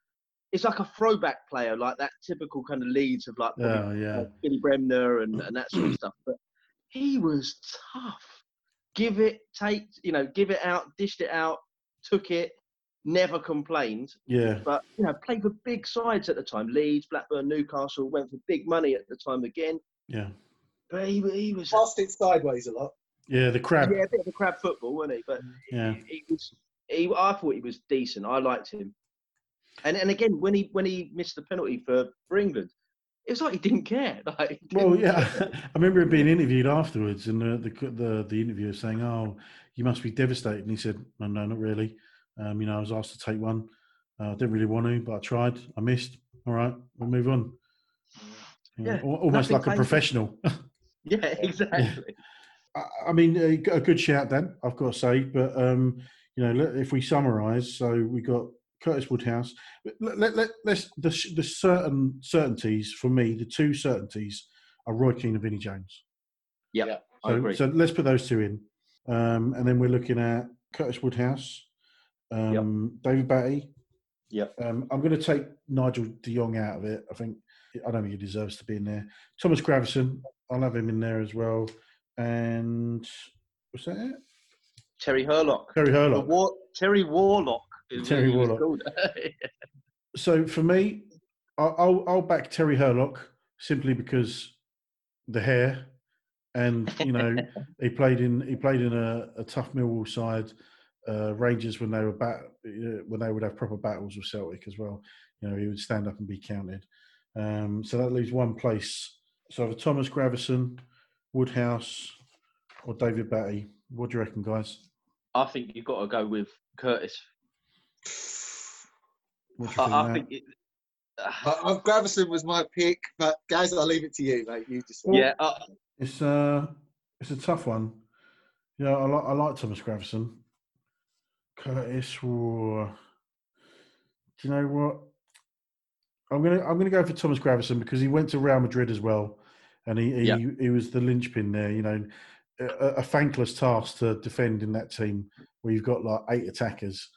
It's like a throwback player, like that typical kind of leads of like, oh, yeah. like uh, Billy Bremner and, and that sort of stuff. But he was tough. Give it, take, you know, give it out, dished it out, took it, never complained. Yeah. But you know, played for big sides at the time. Leeds, Blackburn, Newcastle went for big money at the time again. Yeah. But he, he was passed it sideways a lot. Yeah, the crab. Yeah, a bit of a crab football, wasn't he? But yeah, he, he was. He, I thought he was decent. I liked him. And and again, when he when he missed the penalty for for England, it was like he didn't care. [laughs] Like, he Well, didn't yeah, care. [laughs] I remember him being interviewed afterwards, and the the the, the interviewer saying, "Oh, you must be devastated," and he said, "No, no, not really. Um, you know, I was asked to take one. Uh, I didn't really want to, but I tried. I missed. All right, we'll move on." You Yeah, al- almost like a professional. [laughs] Yeah, exactly. I- I mean, a good shout, Dan. I've got to say, but um, you know, let- if we summarise, so we got Curtis Woodhouse. Let, let, let, let's the, the certain certainties for me. The two certainties are Roy Keane and Vinnie Jones. Yeah, I So, agree. so let's put those two in, um, and then we're looking at Curtis Woodhouse, um, David Batty. Yeah, Um, I'm going to take Nigel De Jong out of it. I think I don't think he deserves to be in there. Thomas Gravesen, I'll have him in there as well. And was that? It? Terry Hurlock. Terry The Hurlock. War- Terry Warlock. is Terry what he was Warlock. [laughs] So for me, I'll, I'll, back Terry Hurlock simply because the hair, and you know [laughs] he played in he played in a, a tough Millwall side, uh, Rangers when they were bat uh, when they would have proper battles with Celtic as well. You know he would stand up and be counted. Um, so that leaves one place. So for Thomas Gravesen, Woodhouse, or David Batty. What do you reckon, guys? I think you've got to go with Curtis. What do you think? I, I think. It, I, I, Gravesen was my pick, but guys, I'll leave it to you, mate. You just yeah, uh, It's uh, it's a tough one. Yeah, I like I like Thomas Gravesen. Curtis, or do you know what? I'm gonna I'm gonna go for Thomas Gravesen because he went to Real Madrid as well, and he he, Yeah. he was the linchpin there. You know, a, a thankless task to defend in that team where you've got like eight attackers.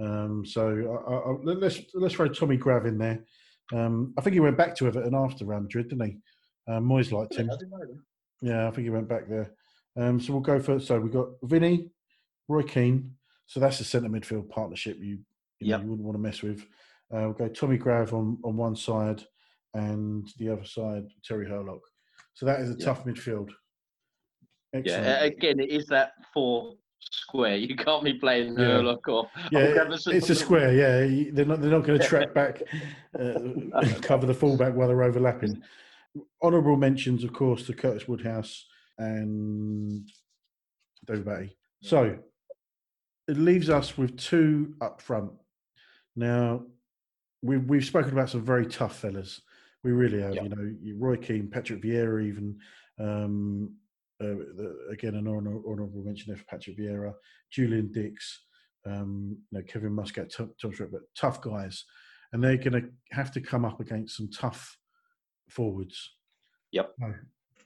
Um, so I, I, I, let- let's let's throw Tommy Grav in there. Um, I think he went back to Everton after Real Madrid, didn't he? Uh, Moyes liked him. I didn't know that. Yeah, I think he went back there. Um, so we'll go for so we've got Vinny, Roy Keane. So that's a centre midfield partnership you you, know, you wouldn't want to mess with. Uh, we'll go Tommy Grav on, on one side and the other side Terry Hurlock. So that is a Yeah. tough midfield. Excellent. yeah. Again, it is that four square. You can't be playing Yeah. Hurlock or. Yeah, it's a square. Yeah, they're not. They're not going to track [laughs] back, uh, [laughs] cover the fullback while they're overlapping. Honourable mentions, of course, to Curtis Woodhouse and David Batty. So it leaves us with two up front. Now we've we've spoken about some very tough fellas. We really have. Yeah. You know, Roy Keane, Patrick Vieira, even. Um, uh, the, again, an honor, honourable mention there for Patrick Vieira, Julian Dicks, um, you know, Kevin Muscat, Tom, Tom Stewart, but tough guys, and they're going to have to come up against some tough forwards. Yep. So,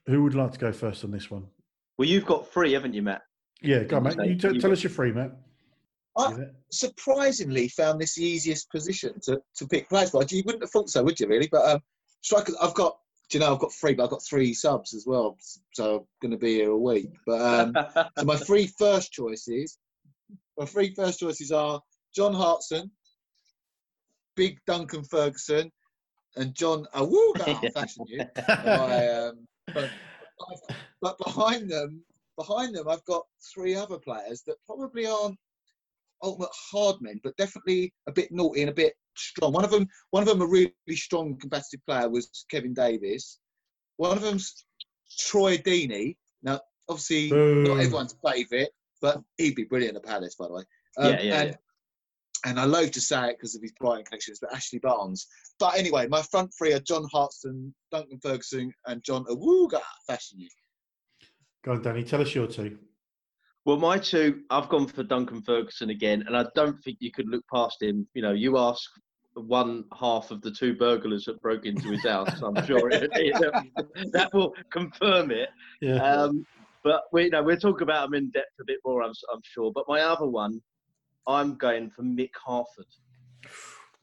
who would like to go first on this one? Well, you've got three, haven't you, Matt? Yeah, go on, mate. So You t- you tell got- us your free, Matt. I- surprisingly found this the easiest position to, to pick players for. You wouldn't have thought so, would you? Really? But um, strikers, I've got. Do you know I've got three, but I've got three subs as well, so I'm going to be here a week. But um, so my three first choices, my three first choices are John Hartson, Big Duncan Ferguson, and John Awuga. Fashanu [laughs] you. I, um, but, but behind them, behind them, I've got three other players that probably aren't ultimate hard men, but definitely a bit naughty and a bit strong. One of them, one of them, a really strong competitive player was Kevin Davies. One of them's Troy Deeney. Now, obviously, Boo. not everyone's favourite, but he'd be brilliant at Palace, by the way. Um, Yeah, yeah, and, yeah. and I loathe to say it because of his Brighton connections, but Ashley Barnes. But anyway, my front three are John Hartson, Duncan Ferguson, and John Awuga. Fashion you. Go on, Danny. Tell us your two. Well, my two, I've gone for Duncan Ferguson again, and I don't think you could look past him. You know, you ask one half of the two burglars that broke into his house. I'm sure it, it- that will confirm it. Yeah. Um, but we, you know, we'll talk about them in depth a bit more, I'm, I'm sure. But my other one, I'm going for Mick Harford.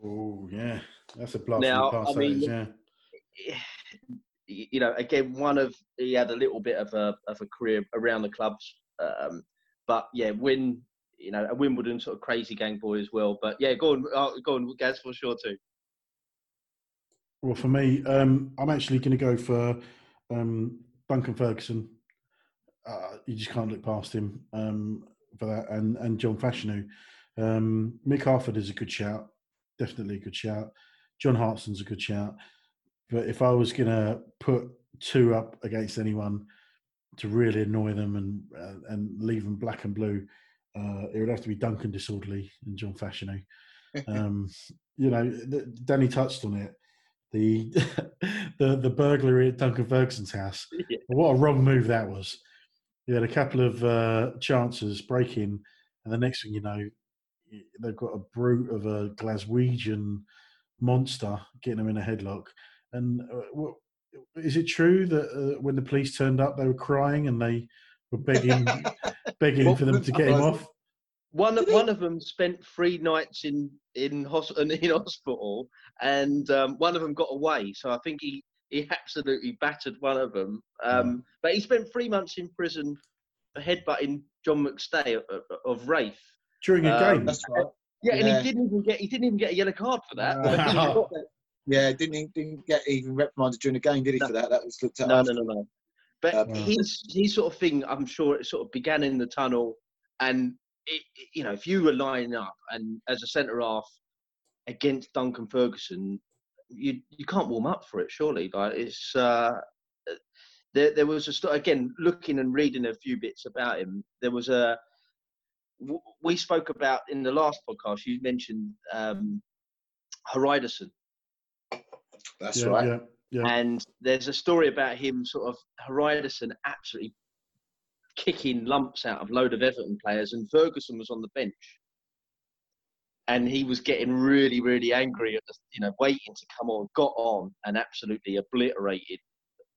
oh, yeah. That's a blast Now, from the past. I mean, yeah. you know, again, one of he had a little bit of a of a career around the clubs, um, but yeah, win, you know, a Wimbledon sort of crazy gang boy as well. But yeah, go on, uh, go on, Gaz, for sure too. Well, for me, um, I'm actually going to go for um, Duncan Ferguson. Uh, you just can't look past him um, for that, and and John Fashanu. Um, Mick Harford is a good shout, definitely a good shout. John Hartson's a good shout. but if I was going to put two up against anyone to really annoy them and uh, and leave them black and blue, uh, it would have to be Duncan Disorderly and John Fashanu. [laughs] Um, you know, the, Danny touched on it. The [laughs] the the burglary at Duncan Ferguson's house. Yeah. What a wrong move that was. You had a couple of uh, chances breaking, and the next thing you know, they've got a brute of a Glaswegian monster getting them in a headlock. And uh, what, is it true that uh, when the police turned up, they were crying and they were begging, [laughs] begging Well, for them to get him off? One of one of them spent three nights in in, hos- [laughs] in hospital, and um, one of them got away. So I think he he absolutely battered one of them. Um, But he spent three months in prison for headbutting John McStay of, of Raith. during a Um, game. That's right. Yeah, and he didn't even get he didn't even get a yellow card for that. Wow. [laughs] Yeah, didn't didn't get even reprimanded during the game, did he? No. For that, that was looked at. No, no, no, no. But Uh, his his sort of thing, I'm sure it sort of began in the tunnel, and it, it- you know, if you were lining up and as a centre half against Duncan Ferguson, you you can't warm up for it, surely. Like it's uh, there there was a sto- again looking and reading a few bits about him. There was a we spoke about in the last podcast. You mentioned um, Hariderson. That's yeah, right. yeah, yeah. And there's a story about him sort of Hariderson absolutely kicking lumps out of load of Everton players, and Ferguson was on the bench, and he was getting really, really angry at the, you know, waiting to come on, got on, and absolutely obliterated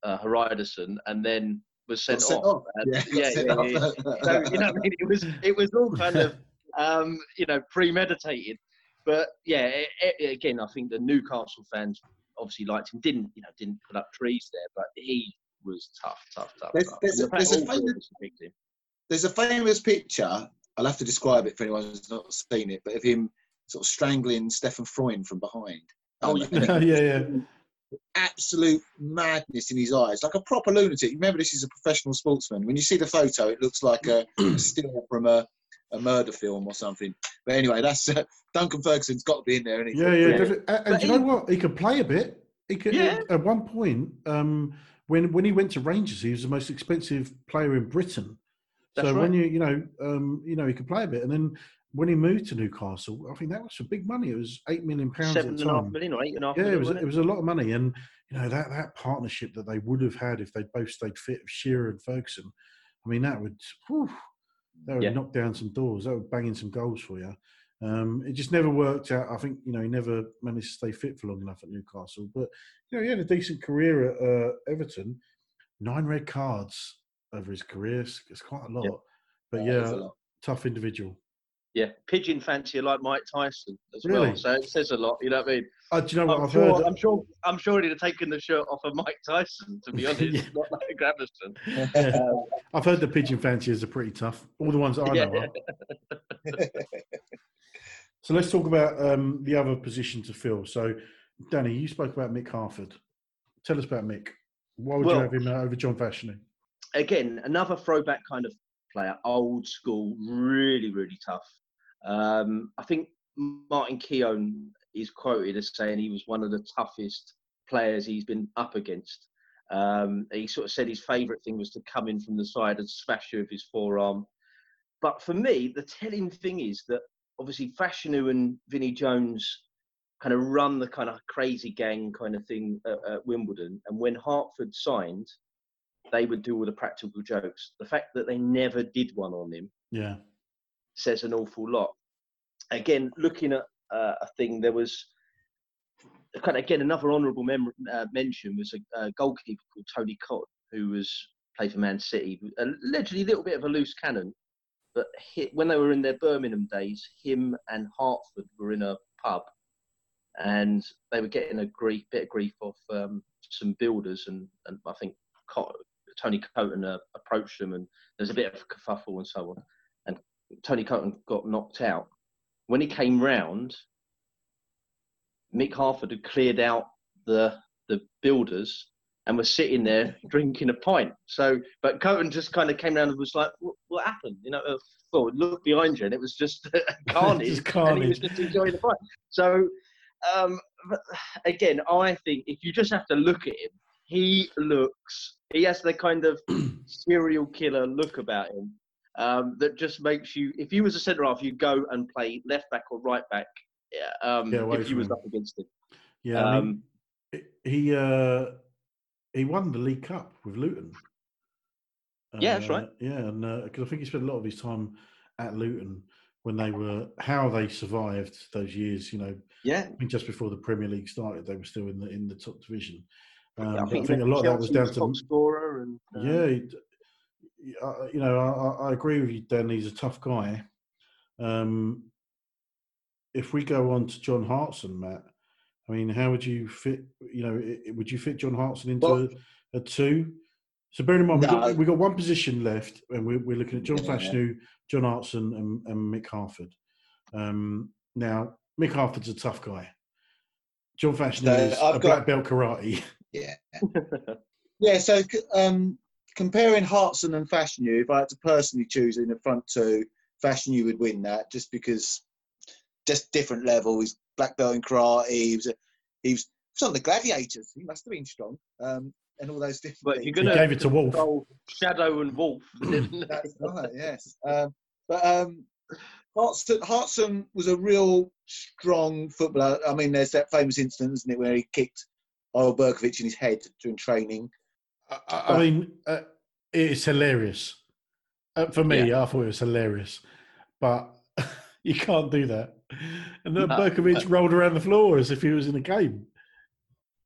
uh, Hariderson, and then was sent, sent off. off. Yeah, yeah, yeah, off. So you know, I mean, it was it was all kind of um, you know premeditated. But yeah, it, it- again, I think the Newcastle fans obviously liked him. Didn't you know? Didn't put up trees there, but he was tough, tough, tough. There's- tough. there's a- there's a famous- Ferguson. There's a famous picture. I'll have to describe it for anyone who's not seen it, but of him sort of strangling Stefan Freund from behind. Oh, Um, [laughs] yeah, yeah. absolute madness in his eyes, like a proper lunatic. Remember, this is a professional sportsman. When you see the photo, it looks like a, [clears throat] a still from a, a murder film or something. But anyway, that's uh, Duncan Ferguson's got to be in there. Isn't he? Yeah, yeah, Yeah. And, and do you know what? He could play a bit. He could. Yeah. At one point, um, when when he went to Rangers, he was the most expensive player in Britain. That's so right. when you you know um, you know he could play a bit, and then when he moved to Newcastle, I think that was for big money. It was eight million pounds Seven at and the a half time. million or eight and a half Yeah, it million, was wasn't it was a lot of money, and you know that that partnership that they would have had if they'd both stayed fit, Shearer and Ferguson. I mean, that would whew, that would Yeah. knock down some doors. That would bang in some goals for you. Um, it just never worked out. I think you know he never managed to stay fit for long enough at Newcastle, but you know he had a decent career at uh, Everton. Nine red cards over his career. It's, quite a lot, Yeah. but is yeah, lot. tough individual. Yeah, pigeon fancier like Mike Tyson as Really? well. So it says a lot. You know what I mean? Uh, do you know what I'm I've sure, heard? I'm sure. I'm sure he'd have taken the shirt off of Mike Tyson. To be [laughs] honest, Yeah. not like Gravesen. Yeah. Um, I've heard the pigeon fanciers are pretty tough. All the ones that I Yeah. know are. [laughs] So let's talk about um, the other position to fill. So, Danny, you spoke about Mick Harford. Tell us about Mick. Why would Well- you have him over John Fashanu? again, another throwback kind of player, old school, really, really tough. Um, I think Martin Keown is quoted as saying he was one of the toughest players he's been up against. Um, he sort of said his favourite thing was to come in from the side and smash you with his forearm. But for me, the telling thing is that obviously Fashanu and Vinnie Jones kind of run the kind of crazy gang kind of thing at, at Wimbledon. And when Harford signed, they would do all the practical jokes. The fact that they never did one on him Yeah. Says an awful lot. Again, looking at uh, a thing, there was kind of again another honourable mem- uh, mention was a, a goalkeeper called Tony Cott, who was played for Man City, allegedly a little bit of a loose cannon. But he, when they were in their Birmingham days, him and Harford were in a pub, and they were getting a grief, bit of grief off um, some builders, and, and I think Cott, Tony Coton uh, approached them, and there's a bit of a kerfuffle and so on. Tony Coton got knocked out. When he came round, Mick Harford had cleared out the the builders and was sitting there drinking a pint. So, but Coton just kind of came round and was like, "What, what happened?" You know, uh, well, look behind you, and it was just [laughs] [laughs] carnage. Just And he was just enjoying the fight. So, Um, but again, I think if you just have to look at him, he looks. He has the kind of [clears throat] serial killer look about him um, that just makes you. If you was a centre half, you go and play left back or right back. yeah, Um, away if you was him. up against him. Yeah, I Um, mean, he uh, he won the League Cup with Luton. Yeah, that's Uh, right. Yeah, and because I think he spent a lot of his time at Luton when they were how they survived those years. You know, yeah, I think just before the Premier League started, they were still in the in the top division. Um, I but I think, think a lot of that was down to top scorer and um, yeah, uh, you know, I, I- agree with you, Dan. He's a tough guy. Um, if we go on to John Hartson, Matt, I mean, how would you fit? You know, would you fit John Hartson into Well- a, a two? So bear in mind, we No. got we got one position left, and we're, we're looking at John Yeah. Fashanu, John Hartson, and, and Mick Harford. Um, now, Mick Harford's a tough guy. John Fashanu So, is I've a got- black belt karate. Yeah. [laughs] Yeah, so um, comparing Hartson and Fashanu, if I had to personally choose in the front two, Fashanu would win that just because just different level. He's black belt in karate. He was, a, he was, he was on the gladiators. He must have been strong. Um, and all those different But if you're things. going He gave it to Wolf. Shadow and Wolf, [laughs] That's right, yes. Um, but um, Hartson, Hartson was a real strong footballer. I mean, there's that famous incident, isn't it, where he kicked Eyal Berkovic in his head during training. I, I I mean, uh, it's hilarious. Uh, for me, I thought it was hilarious, but [laughs] you can't do that. And then No. Berkovic rolled around the floor as if he was in a game.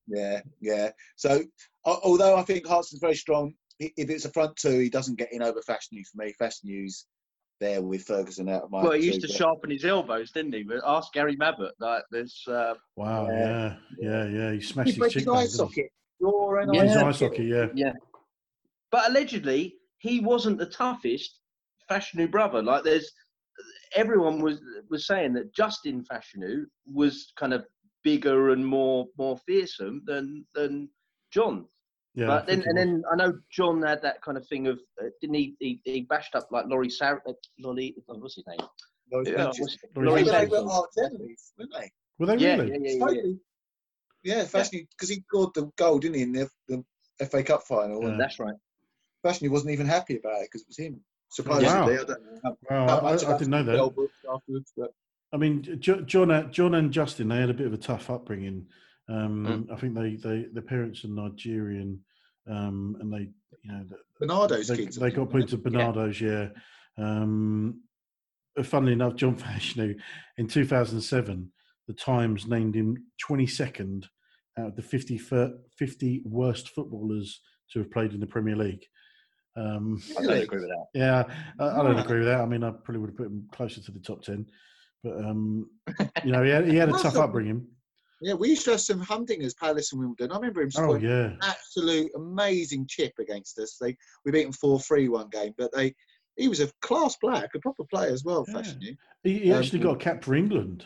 Yeah, yeah. So, al- although I think Hartson's very strong, if it's a front two, he doesn't get in over Fashanu for me. Fashanu there with Ferguson out of my. well, he used two, to but- sharpen his elbows, didn't he? But ask Gary Mabbutt. Like this. Uh, Wow, Yeah. yeah, yeah, yeah. He smashed He his broke his eye socket. Jaw and Yeah. His eye eye socket. socket, yeah. but allegedly, he wasn't the toughest Fashanu brother. Like there's, everyone was was saying that Justin Fashanu was kind of bigger and more more fearsome than than John. Yeah, but then and then I know John had that kind of thing of uh, didn't he, he he bashed up like Laurie Sar uh, Lolly oh, what's his name? Those Yeah, punches. what's- Laurie They Laurie were Sampson. over Sampson. Art Dennery's, weren't they? Were they Yeah, really? yeah, yeah, yeah, yeah. Totally. Yeah, Fashanu, because he scored the goal, didn't he, in the, the FA Cup final. Yeah. That's right. Fashanu wasn't even happy about it because it was him. Supposedly. Wow. I don't know Wow, I, I didn't know that. afterwards, but I mean, John, uh, John and Justin, they had a bit of a tough upbringing. Um, Mm. I think they, they, their parents are Nigerian, um, and they, you know, Barnardo's they, kids. They got weren't put into Barnardo's, yeah. Um, uh, funnily enough, John Fashanu in 2007, the Times named him 22nd out of the 50, fir- 50 worst footballers to have played in the Premier League. Um, I don't agree with that. yeah, I, I don't agree with that. I mean, I probably would have put him closer to the top 10. But, um, you know, he had, he had a tough so- upbringing. Yeah, we used to have some hunting as Palace and Wimbledon. I remember him Oh, scoring yeah. absolute amazing chip against us. They we beat them four three one game, but they he was a class player, a proper player as well. Yeah. Fashion you. He, he Um, actually got a cap for England,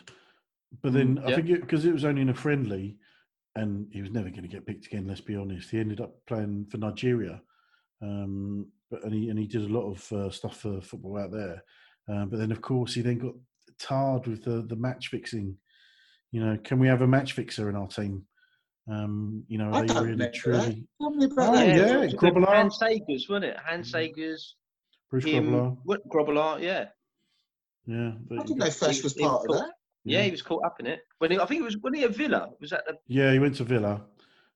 but then I yeah. think because it, was only in a friendly, and he was never going to get picked again. Let's be honest. He ended up playing for Nigeria, um, but and he and he did a lot of uh, stuff for football out there. Um, but then, of course, he then got tarred with the the match fixing. You know, can we have a match fixer in our team? Um, you know, I are they really remember truly Tell Oh, that. yeah, it Grobbelaar. Hans Segers, wasn't it? Hans Segers, Bruce him, Grobbelaar? what Grobbelaar, yeah. Yeah, but I he didn't know Fash was he- he part of that. Yeah, he was caught up in it. When he, I think it was when he at Villa. Was that the Yeah, he went to Villa.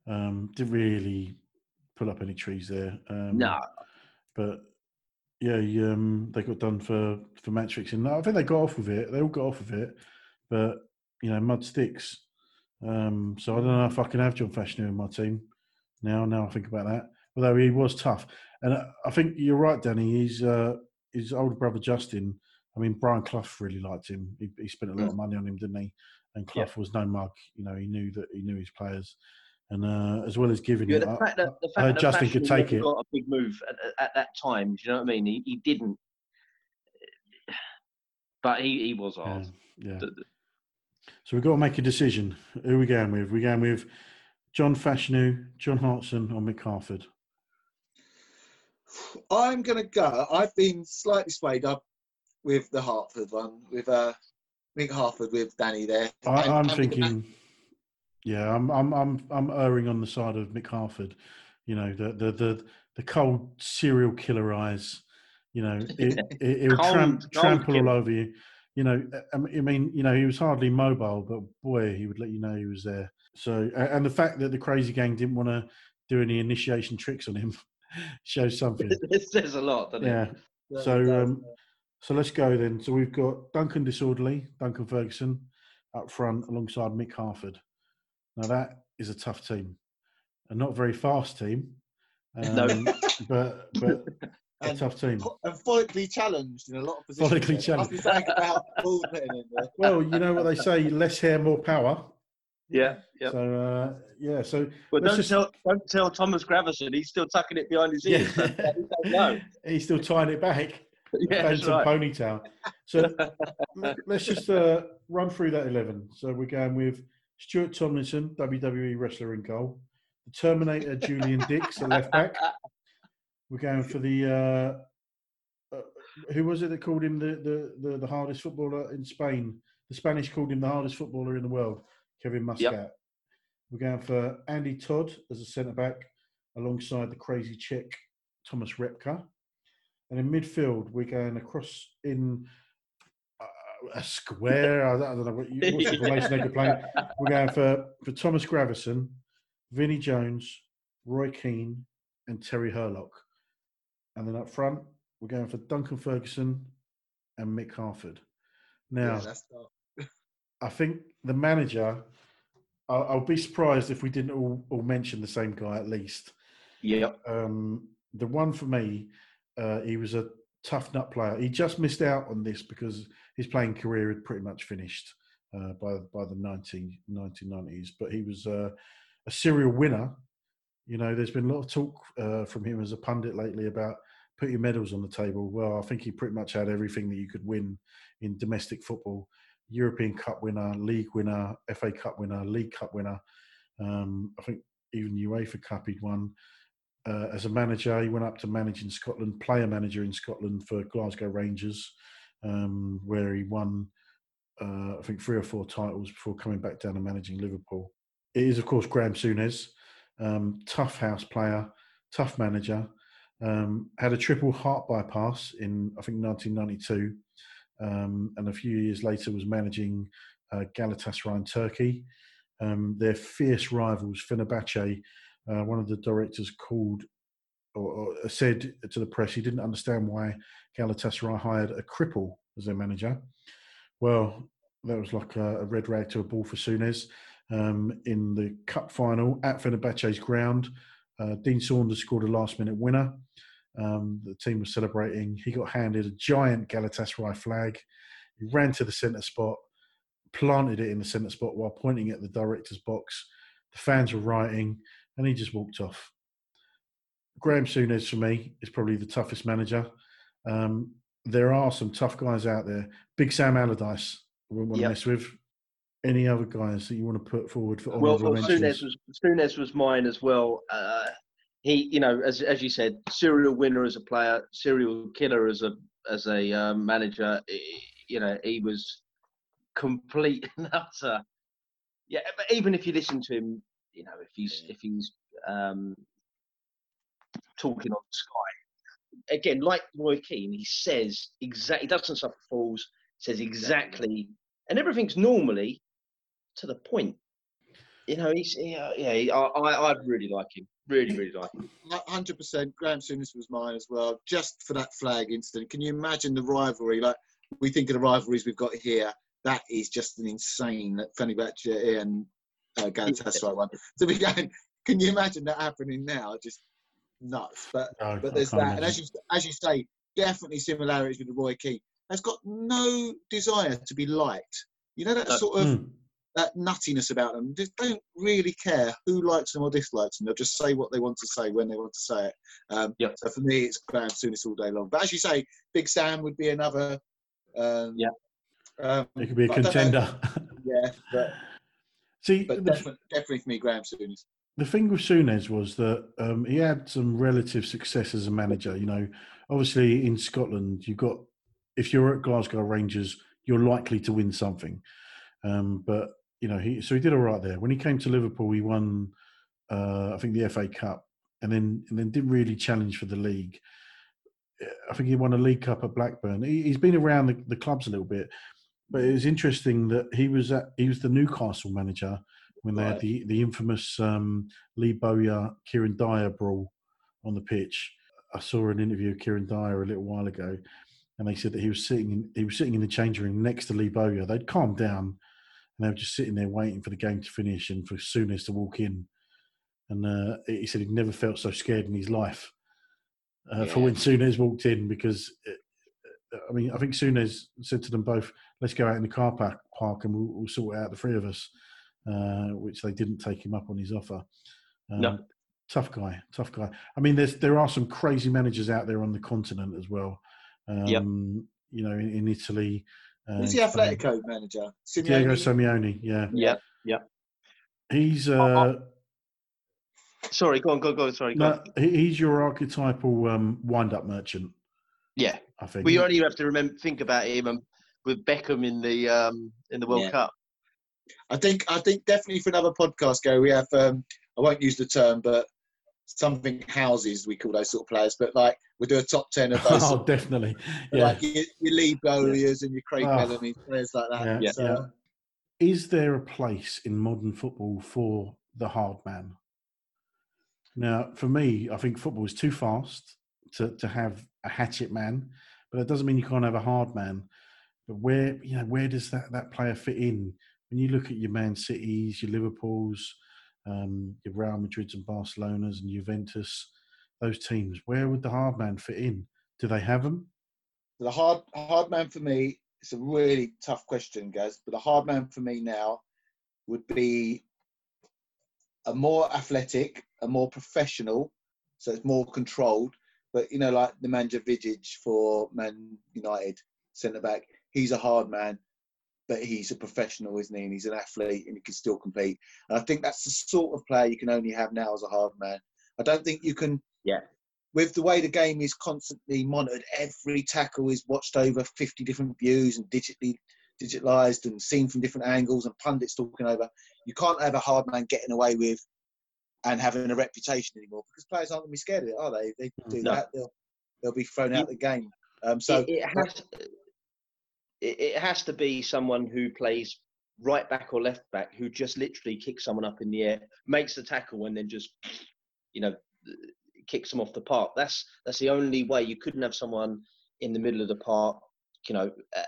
Um, didn't really pull up any trees there. Um, no? But yeah, he, um, they got done for for match fixing. No, I think they got off with it. They all got off with it, but you know, mud sticks. Um, so I don't know if I can have John Fashanu in my team now. Now I think about that. Although he was tough, and I- I think you're right, Danny. He's uh, his older brother Justin. I mean, Brian Clough really liked him. He, he spent a lot of money on him, didn't he? And Clough Yeah. was no mug. You know, he knew that he knew his players, and uh, as well as giving Yeah, it, the fact that the fact heard that Justin could take never it. got a big move at, at- at that time. Do you know what I mean? He, he didn't, but he, he was hard. yeah. The- the- So we've got to make a decision. Who are we going with? we going with John Fashanu, John Hartson, or Mick Harford? I'm going to go. I've been slightly swayed up with the Harford one, with uh, Mick Harford with Danny there. I, I'm and with the thinking. Yeah, I'm I'm I'm I'm erring on the side of Mick Harford. You know, the the the, the cold serial killer eyes. You know, [laughs] it, it, it would Cold- tramp, cold trample all over you. You know, I mean- you know, he was hardly mobile, but boy, he would let you know he was there. So, and the fact that the crazy gang didn't want to do any initiation tricks on him [laughs] shows something. [laughs] it says a lot, doesn't Yeah. it? So, um, so let's go then. So we've got Duncan Disorderly, Duncan Ferguson, up front alongside Mick Harford. Now that is a tough team, a not very fast team, [laughs] No. um, but but a And- tough team. and follically challenged in a lot of positions. Follically There must be about ball in there. [laughs] Well, you know what they say: less hair, more power. yeah, yeah. So uh, yeah, so But don't just- tell, don't tell Thomas Gravesen. He's still tucking it behind his yeah, ears. He don't [laughs] he's still tying it back. [laughs] Yeah, Phantom right. ponytail. So [laughs] let- let's just uh, run through that 11. So we're going with Stuart Tomlinson, WWE wrestler in goal. The Terminator, Julian Dicks, at left back. We're going for the. Uh, uh, who was it that called him the, the, the, the hardest footballer in Spain? The Spanish called him the hardest footballer in the world, Kevin Muscat. We're going for Andy Todd as a centre back alongside the crazy Czech Thomas Repka. And in midfield, we're going across in uh, a square. I don't, I don't know what you, what's the formation they could play. We're going for, for Thomas Gravesen, Vinnie Jones, Roy Keane, and Terry Hurlock. And then up front, we're going for Duncan Ferguson and Mick Harford. Now, Yeah. I think the manager, I'll, I'll be surprised if we didn't all, all mention the same guy at least. Yeah. Um, the one for me, uh, he was a tough nut player. He just missed out on this because his playing career had pretty much finished uh, by by the 19, 1990s. But he was uh, a serial winner. You know, there's been a lot of talk uh, from him as a pundit lately about put your medals on the table. Well, I think he pretty much had everything that you could win in domestic football: European Cup winner, League winner, FA Cup winner, League Cup winner. Um, I think even UEFA Cup he'd won. Uh, as a manager, he went up to manage in Scotland, player manager in Scotland for Glasgow Rangers, um, where he won, uh, I think, three or four titles before coming back down and managing Liverpool. It is, of course, Graeme Souness, um, tough house player, tough manager. Um, had a triple heart bypass in, I think, 1992, um, and a few years later was managing uh, Galatasaray in Turkey. Um, their fierce rivals, Fenerbahce, uh, one of the directors called or, or said to the press he didn't understand why Galatasaray hired a cripple as their manager. Well, that was like a, a red rag to a ball for Souness. Um, in the cup final at Fenerbahce's ground, uh, Dean Saunders scored a last-minute winner. Um, the team was celebrating. He got handed a giant Galatasaray flag. He ran to the centre spot, planted it in the centre spot while pointing at the director's box. The fans were rioting, and he just walked off. Graeme Souness for me is probably the toughest manager. Um, there are some tough guys out there. Big Sam Allardyce, I wouldn't want to Yep. mess with. Any other guys that you want to put forward for Well, honourable well mentions? Souness was Souness was mine as well. Uh, he, you know, as as you said, serial winner as a player, serial killer as a as a um, manager. You know, he was complete [laughs] and utter. Yeah, but even if you listen to him, you know, if he's if he's um, talking on Sky, again, like Roy Keane, he says exactly. He doesn't suffer fools. Says exactly, and everything's normally to the point. You know, he's yeah, yeah. I, I, I really like him. Really, really like him. Hundred percent. Graeme Souness was mine as well, just for that flag incident. Can you imagine the rivalry? Like we think of the rivalries we've got here. That is just an insane. That Fenerbahce and uh, Galatasaray one. So we [laughs] going. Can you imagine that happening now? Just nuts. But No, but there's can't that, and as you as you say, definitely similarities with the Roy Keane. Has got no desire to be liked. You know that No. sort of Mm. that nuttiness about them. Just don't really care who likes them or dislikes them. They'll just say what they want to say when they want to say it. Um, Yep. So for me, it's Graeme Souness all day long. But as you say, Big Sam would be another. Um, Yeah. Um, It could be a but I don't know- contender. Yeah, but, See, but the, definitely, definitely for me, Graeme Souness. the thing with Souness was that um, he had some relative success as a manager. You know, obviously in Scotland, you got if you're at Glasgow Rangers, you're likely to win something. Um, but you know, he so he did all right there. When he came to Liverpool, he won, uh, I think, the FA Cup, and then and then didn't really challenge for the league. I think he won a League Cup at Blackburn. He, has been around the, the, clubs a little bit, but it was interesting that he was at, he was the Newcastle manager when they right. had the the infamous um, Lee Bowyer Kieran Dyer brawl on the pitch. I saw an interview of Kieran Dyer a little while ago, and they said that he was sitting in, he was sitting in the changing room next to Lee Bowyer. They'd calmed down, and they were just sitting there waiting for the game to finish and for Souness to walk in. And uh, he said he'd never felt so scared in his life uh, yeah. for when Souness walked in because, it, uh, I mean, I think Souness said to them both, "Let's go out in the car park, park and we'll, we'll sort it out the three of us," uh, which they didn't take him up on his offer. Um, no. Tough guy, tough guy. I mean, there's there are some crazy managers out there on the continent as well. Um, yep. You know, in, in Italy. Uh, Who's the Atletico um, manager? Simeone? Diego Simeone. Yeah. Yeah. Yeah. He's. Uh, Sorry, go on, go, go. Sorry, go no, he's your archetypal um, wind-up merchant. Yeah, I think. We only have to remember think about him um, with Beckham in the um, in the World yeah. Cup. I think I think definitely for another podcast, go. We have um, I won't use the term, but something houses we call those sort of players. But like we do a top ten of [laughs] those. oh, definitely. [laughs] Yeah. Like your, your Lee Bowyers yeah. and your Craig oh. Bellamy, players like that. Yeah. So, yeah. Is there a place in modern football for the hard man? Now, for me, I think football is too fast to, to have a hatchet man, but that doesn't mean you can't have a hard man. But where you know where does that, that player fit in? When you look at your Man Cities, your Liverpools, um, your Real Madrids and Barcelonas and Juventus, those teams, where would the hard man fit in? Do they have them? The hard hard man for me, it's a really tough question, guys. But the hard man for me now would be a more athletic, a more professional, so it's more controlled. But you know, like the Nemanja Vidic for Man United, centre back, he's a hard man, but he's a professional, isn't he? And he's an athlete, and he can still compete. And I think that's the sort of player you can only have now as a hard man. I don't think you can. Yeah. With the way the game is constantly monitored, every tackle is watched over 50 different views and digitally digitalized and seen from different angles and pundits talking over. You can't have a hard man getting away with and having a reputation anymore because players aren't going to be scared of it, are they? They do no. that, they'll they'll be thrown out of the game. Um, so it, it has to, it has to be someone who plays right back or left back who just literally kicks someone up in the air, makes the tackle, and then just you know kicks them off the park. That's that's the only way. You couldn't have someone in the middle of the park, you know, uh,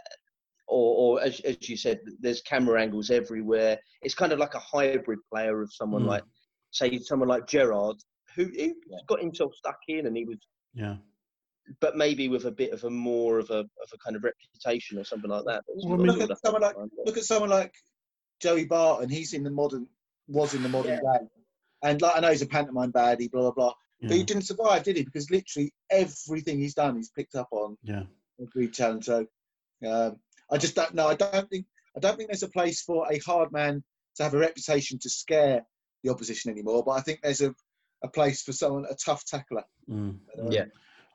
or, or as, as you said, there's camera angles everywhere. It's kind of like a hybrid player of someone mm. like, say, someone like Gerrard, who, who yeah. got himself stuck in and he was, yeah, but maybe with a bit of a more of a of a kind of reputation or something like that. Well, look, at someone like, look at someone like Joey Barton. He's in the modern, was in the modern yeah. day, and like I know he's a pantomime baddie, blah blah blah. Yeah. But he didn't survive, did he? Because literally everything he's done, he's picked up on. Yeah. Every challenge. So, um, I just don't know. I don't think I don't think there's a place for a hard man to have a reputation to scare the opposition anymore. But I think there's a, a place for someone a tough tackler. Mm. Um, yeah,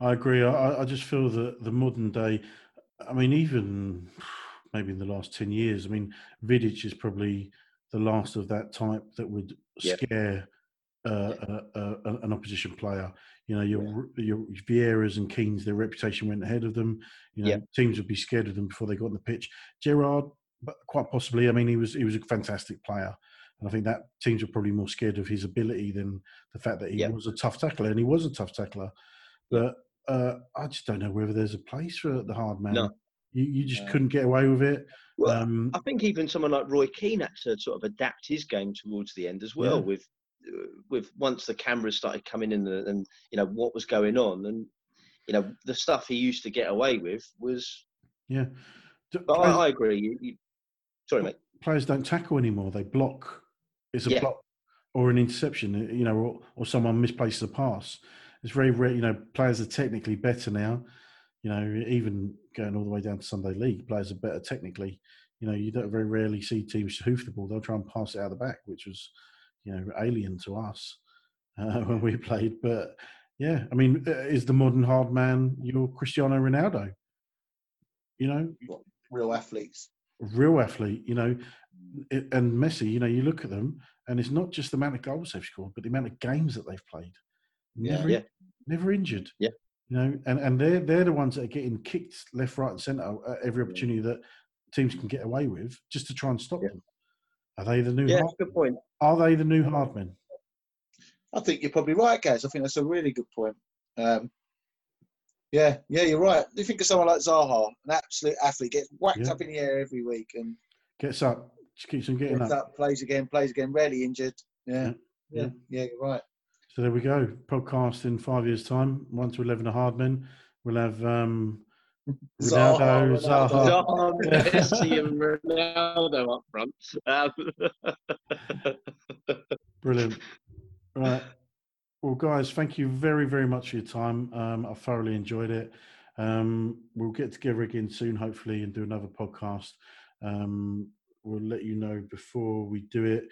I agree. I, I just feel that the modern day. I mean, even maybe in the last ten years. I mean, Vidic is probably the last of that type that would scare uh, uh, uh, an opposition player. You know, your yeah. your Vieiras and Keanes, their reputation went ahead of them. You know, teams would be scared of them before they got on the pitch. Gerrard, but quite possibly. I mean, he was he was a fantastic player, and I think that teams were probably more scared of his ability than the fact that he was a tough tackler, and he was a tough tackler. But uh, I just don't know whether there's a place for the hard man. No. You, you just couldn't get away with it. Well, um, I think even someone like Roy Keane had to sort of adapt his game towards the end as well, yeah. with with once the cameras started coming in and, and, you know what was going on and you know the stuff he used to get away with was yeah but players, I, I, agree you, you, sorry mate players don't tackle anymore they block it's a yeah. block or an interception you know or, or someone misplaces a pass it's very rare you know players are technically better now you know even going all the way down to sunday league players are better technically you know you don't very rarely see teams hoof the ball they'll try and pass it out of the back which was you know alien to us [laughs] uh, when we played. But yeah, I mean, uh, is the modern hard man your Cristiano Ronaldo? You know, real athletes. Real athlete. You know, and Messi, you know, you look at them, and it's not just the amount of goals they've scored, but the amount of games that they've played. Yeah. Never, Yeah. never injured. Yeah. You know, and, and they're they're the ones that are getting kicked left, right, and centre at every opportunity that teams can get away with, just to try and stop Yeah. them. Are they the new? Yeah, hard, good point. are they the new hard men? I think you're probably right, guys. I think that's a really good point. Um, yeah, yeah, you're right. You think of someone like Zaha, an absolute athlete, gets whacked Yeah. up in the air every week and Gets up, just keeps on getting gets up. up, plays again, plays again, rarely injured. Yeah, Yeah. yeah, yeah, you're right. So there we go. Podcast in five years' time. One to eleven of hard men. We'll have um, [laughs] Ronaldo, Zaha, Zaha. Zaha, Messi, and Ronaldo up front. Um, [laughs] Brilliant. Right. Well, guys, thank you very, very much for your time. Um, I thoroughly enjoyed it. Um, we'll get together again soon, hopefully, and do another podcast. Um, we'll let you know before we do it.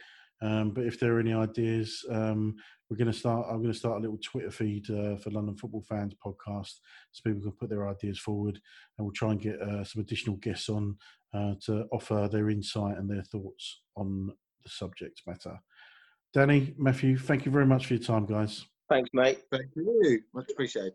Um, but if there are any ideas, um, we're going to start. I'm going to start a little Twitter feed uh, for London Football Fans podcast, so people can put their ideas forward, and we'll try and get uh, some additional guests on uh, to offer their insight and their thoughts on the subject matter. Danny, Matthew, thank you very much for your time, guys. Thanks, mate. Thank you. Much appreciated.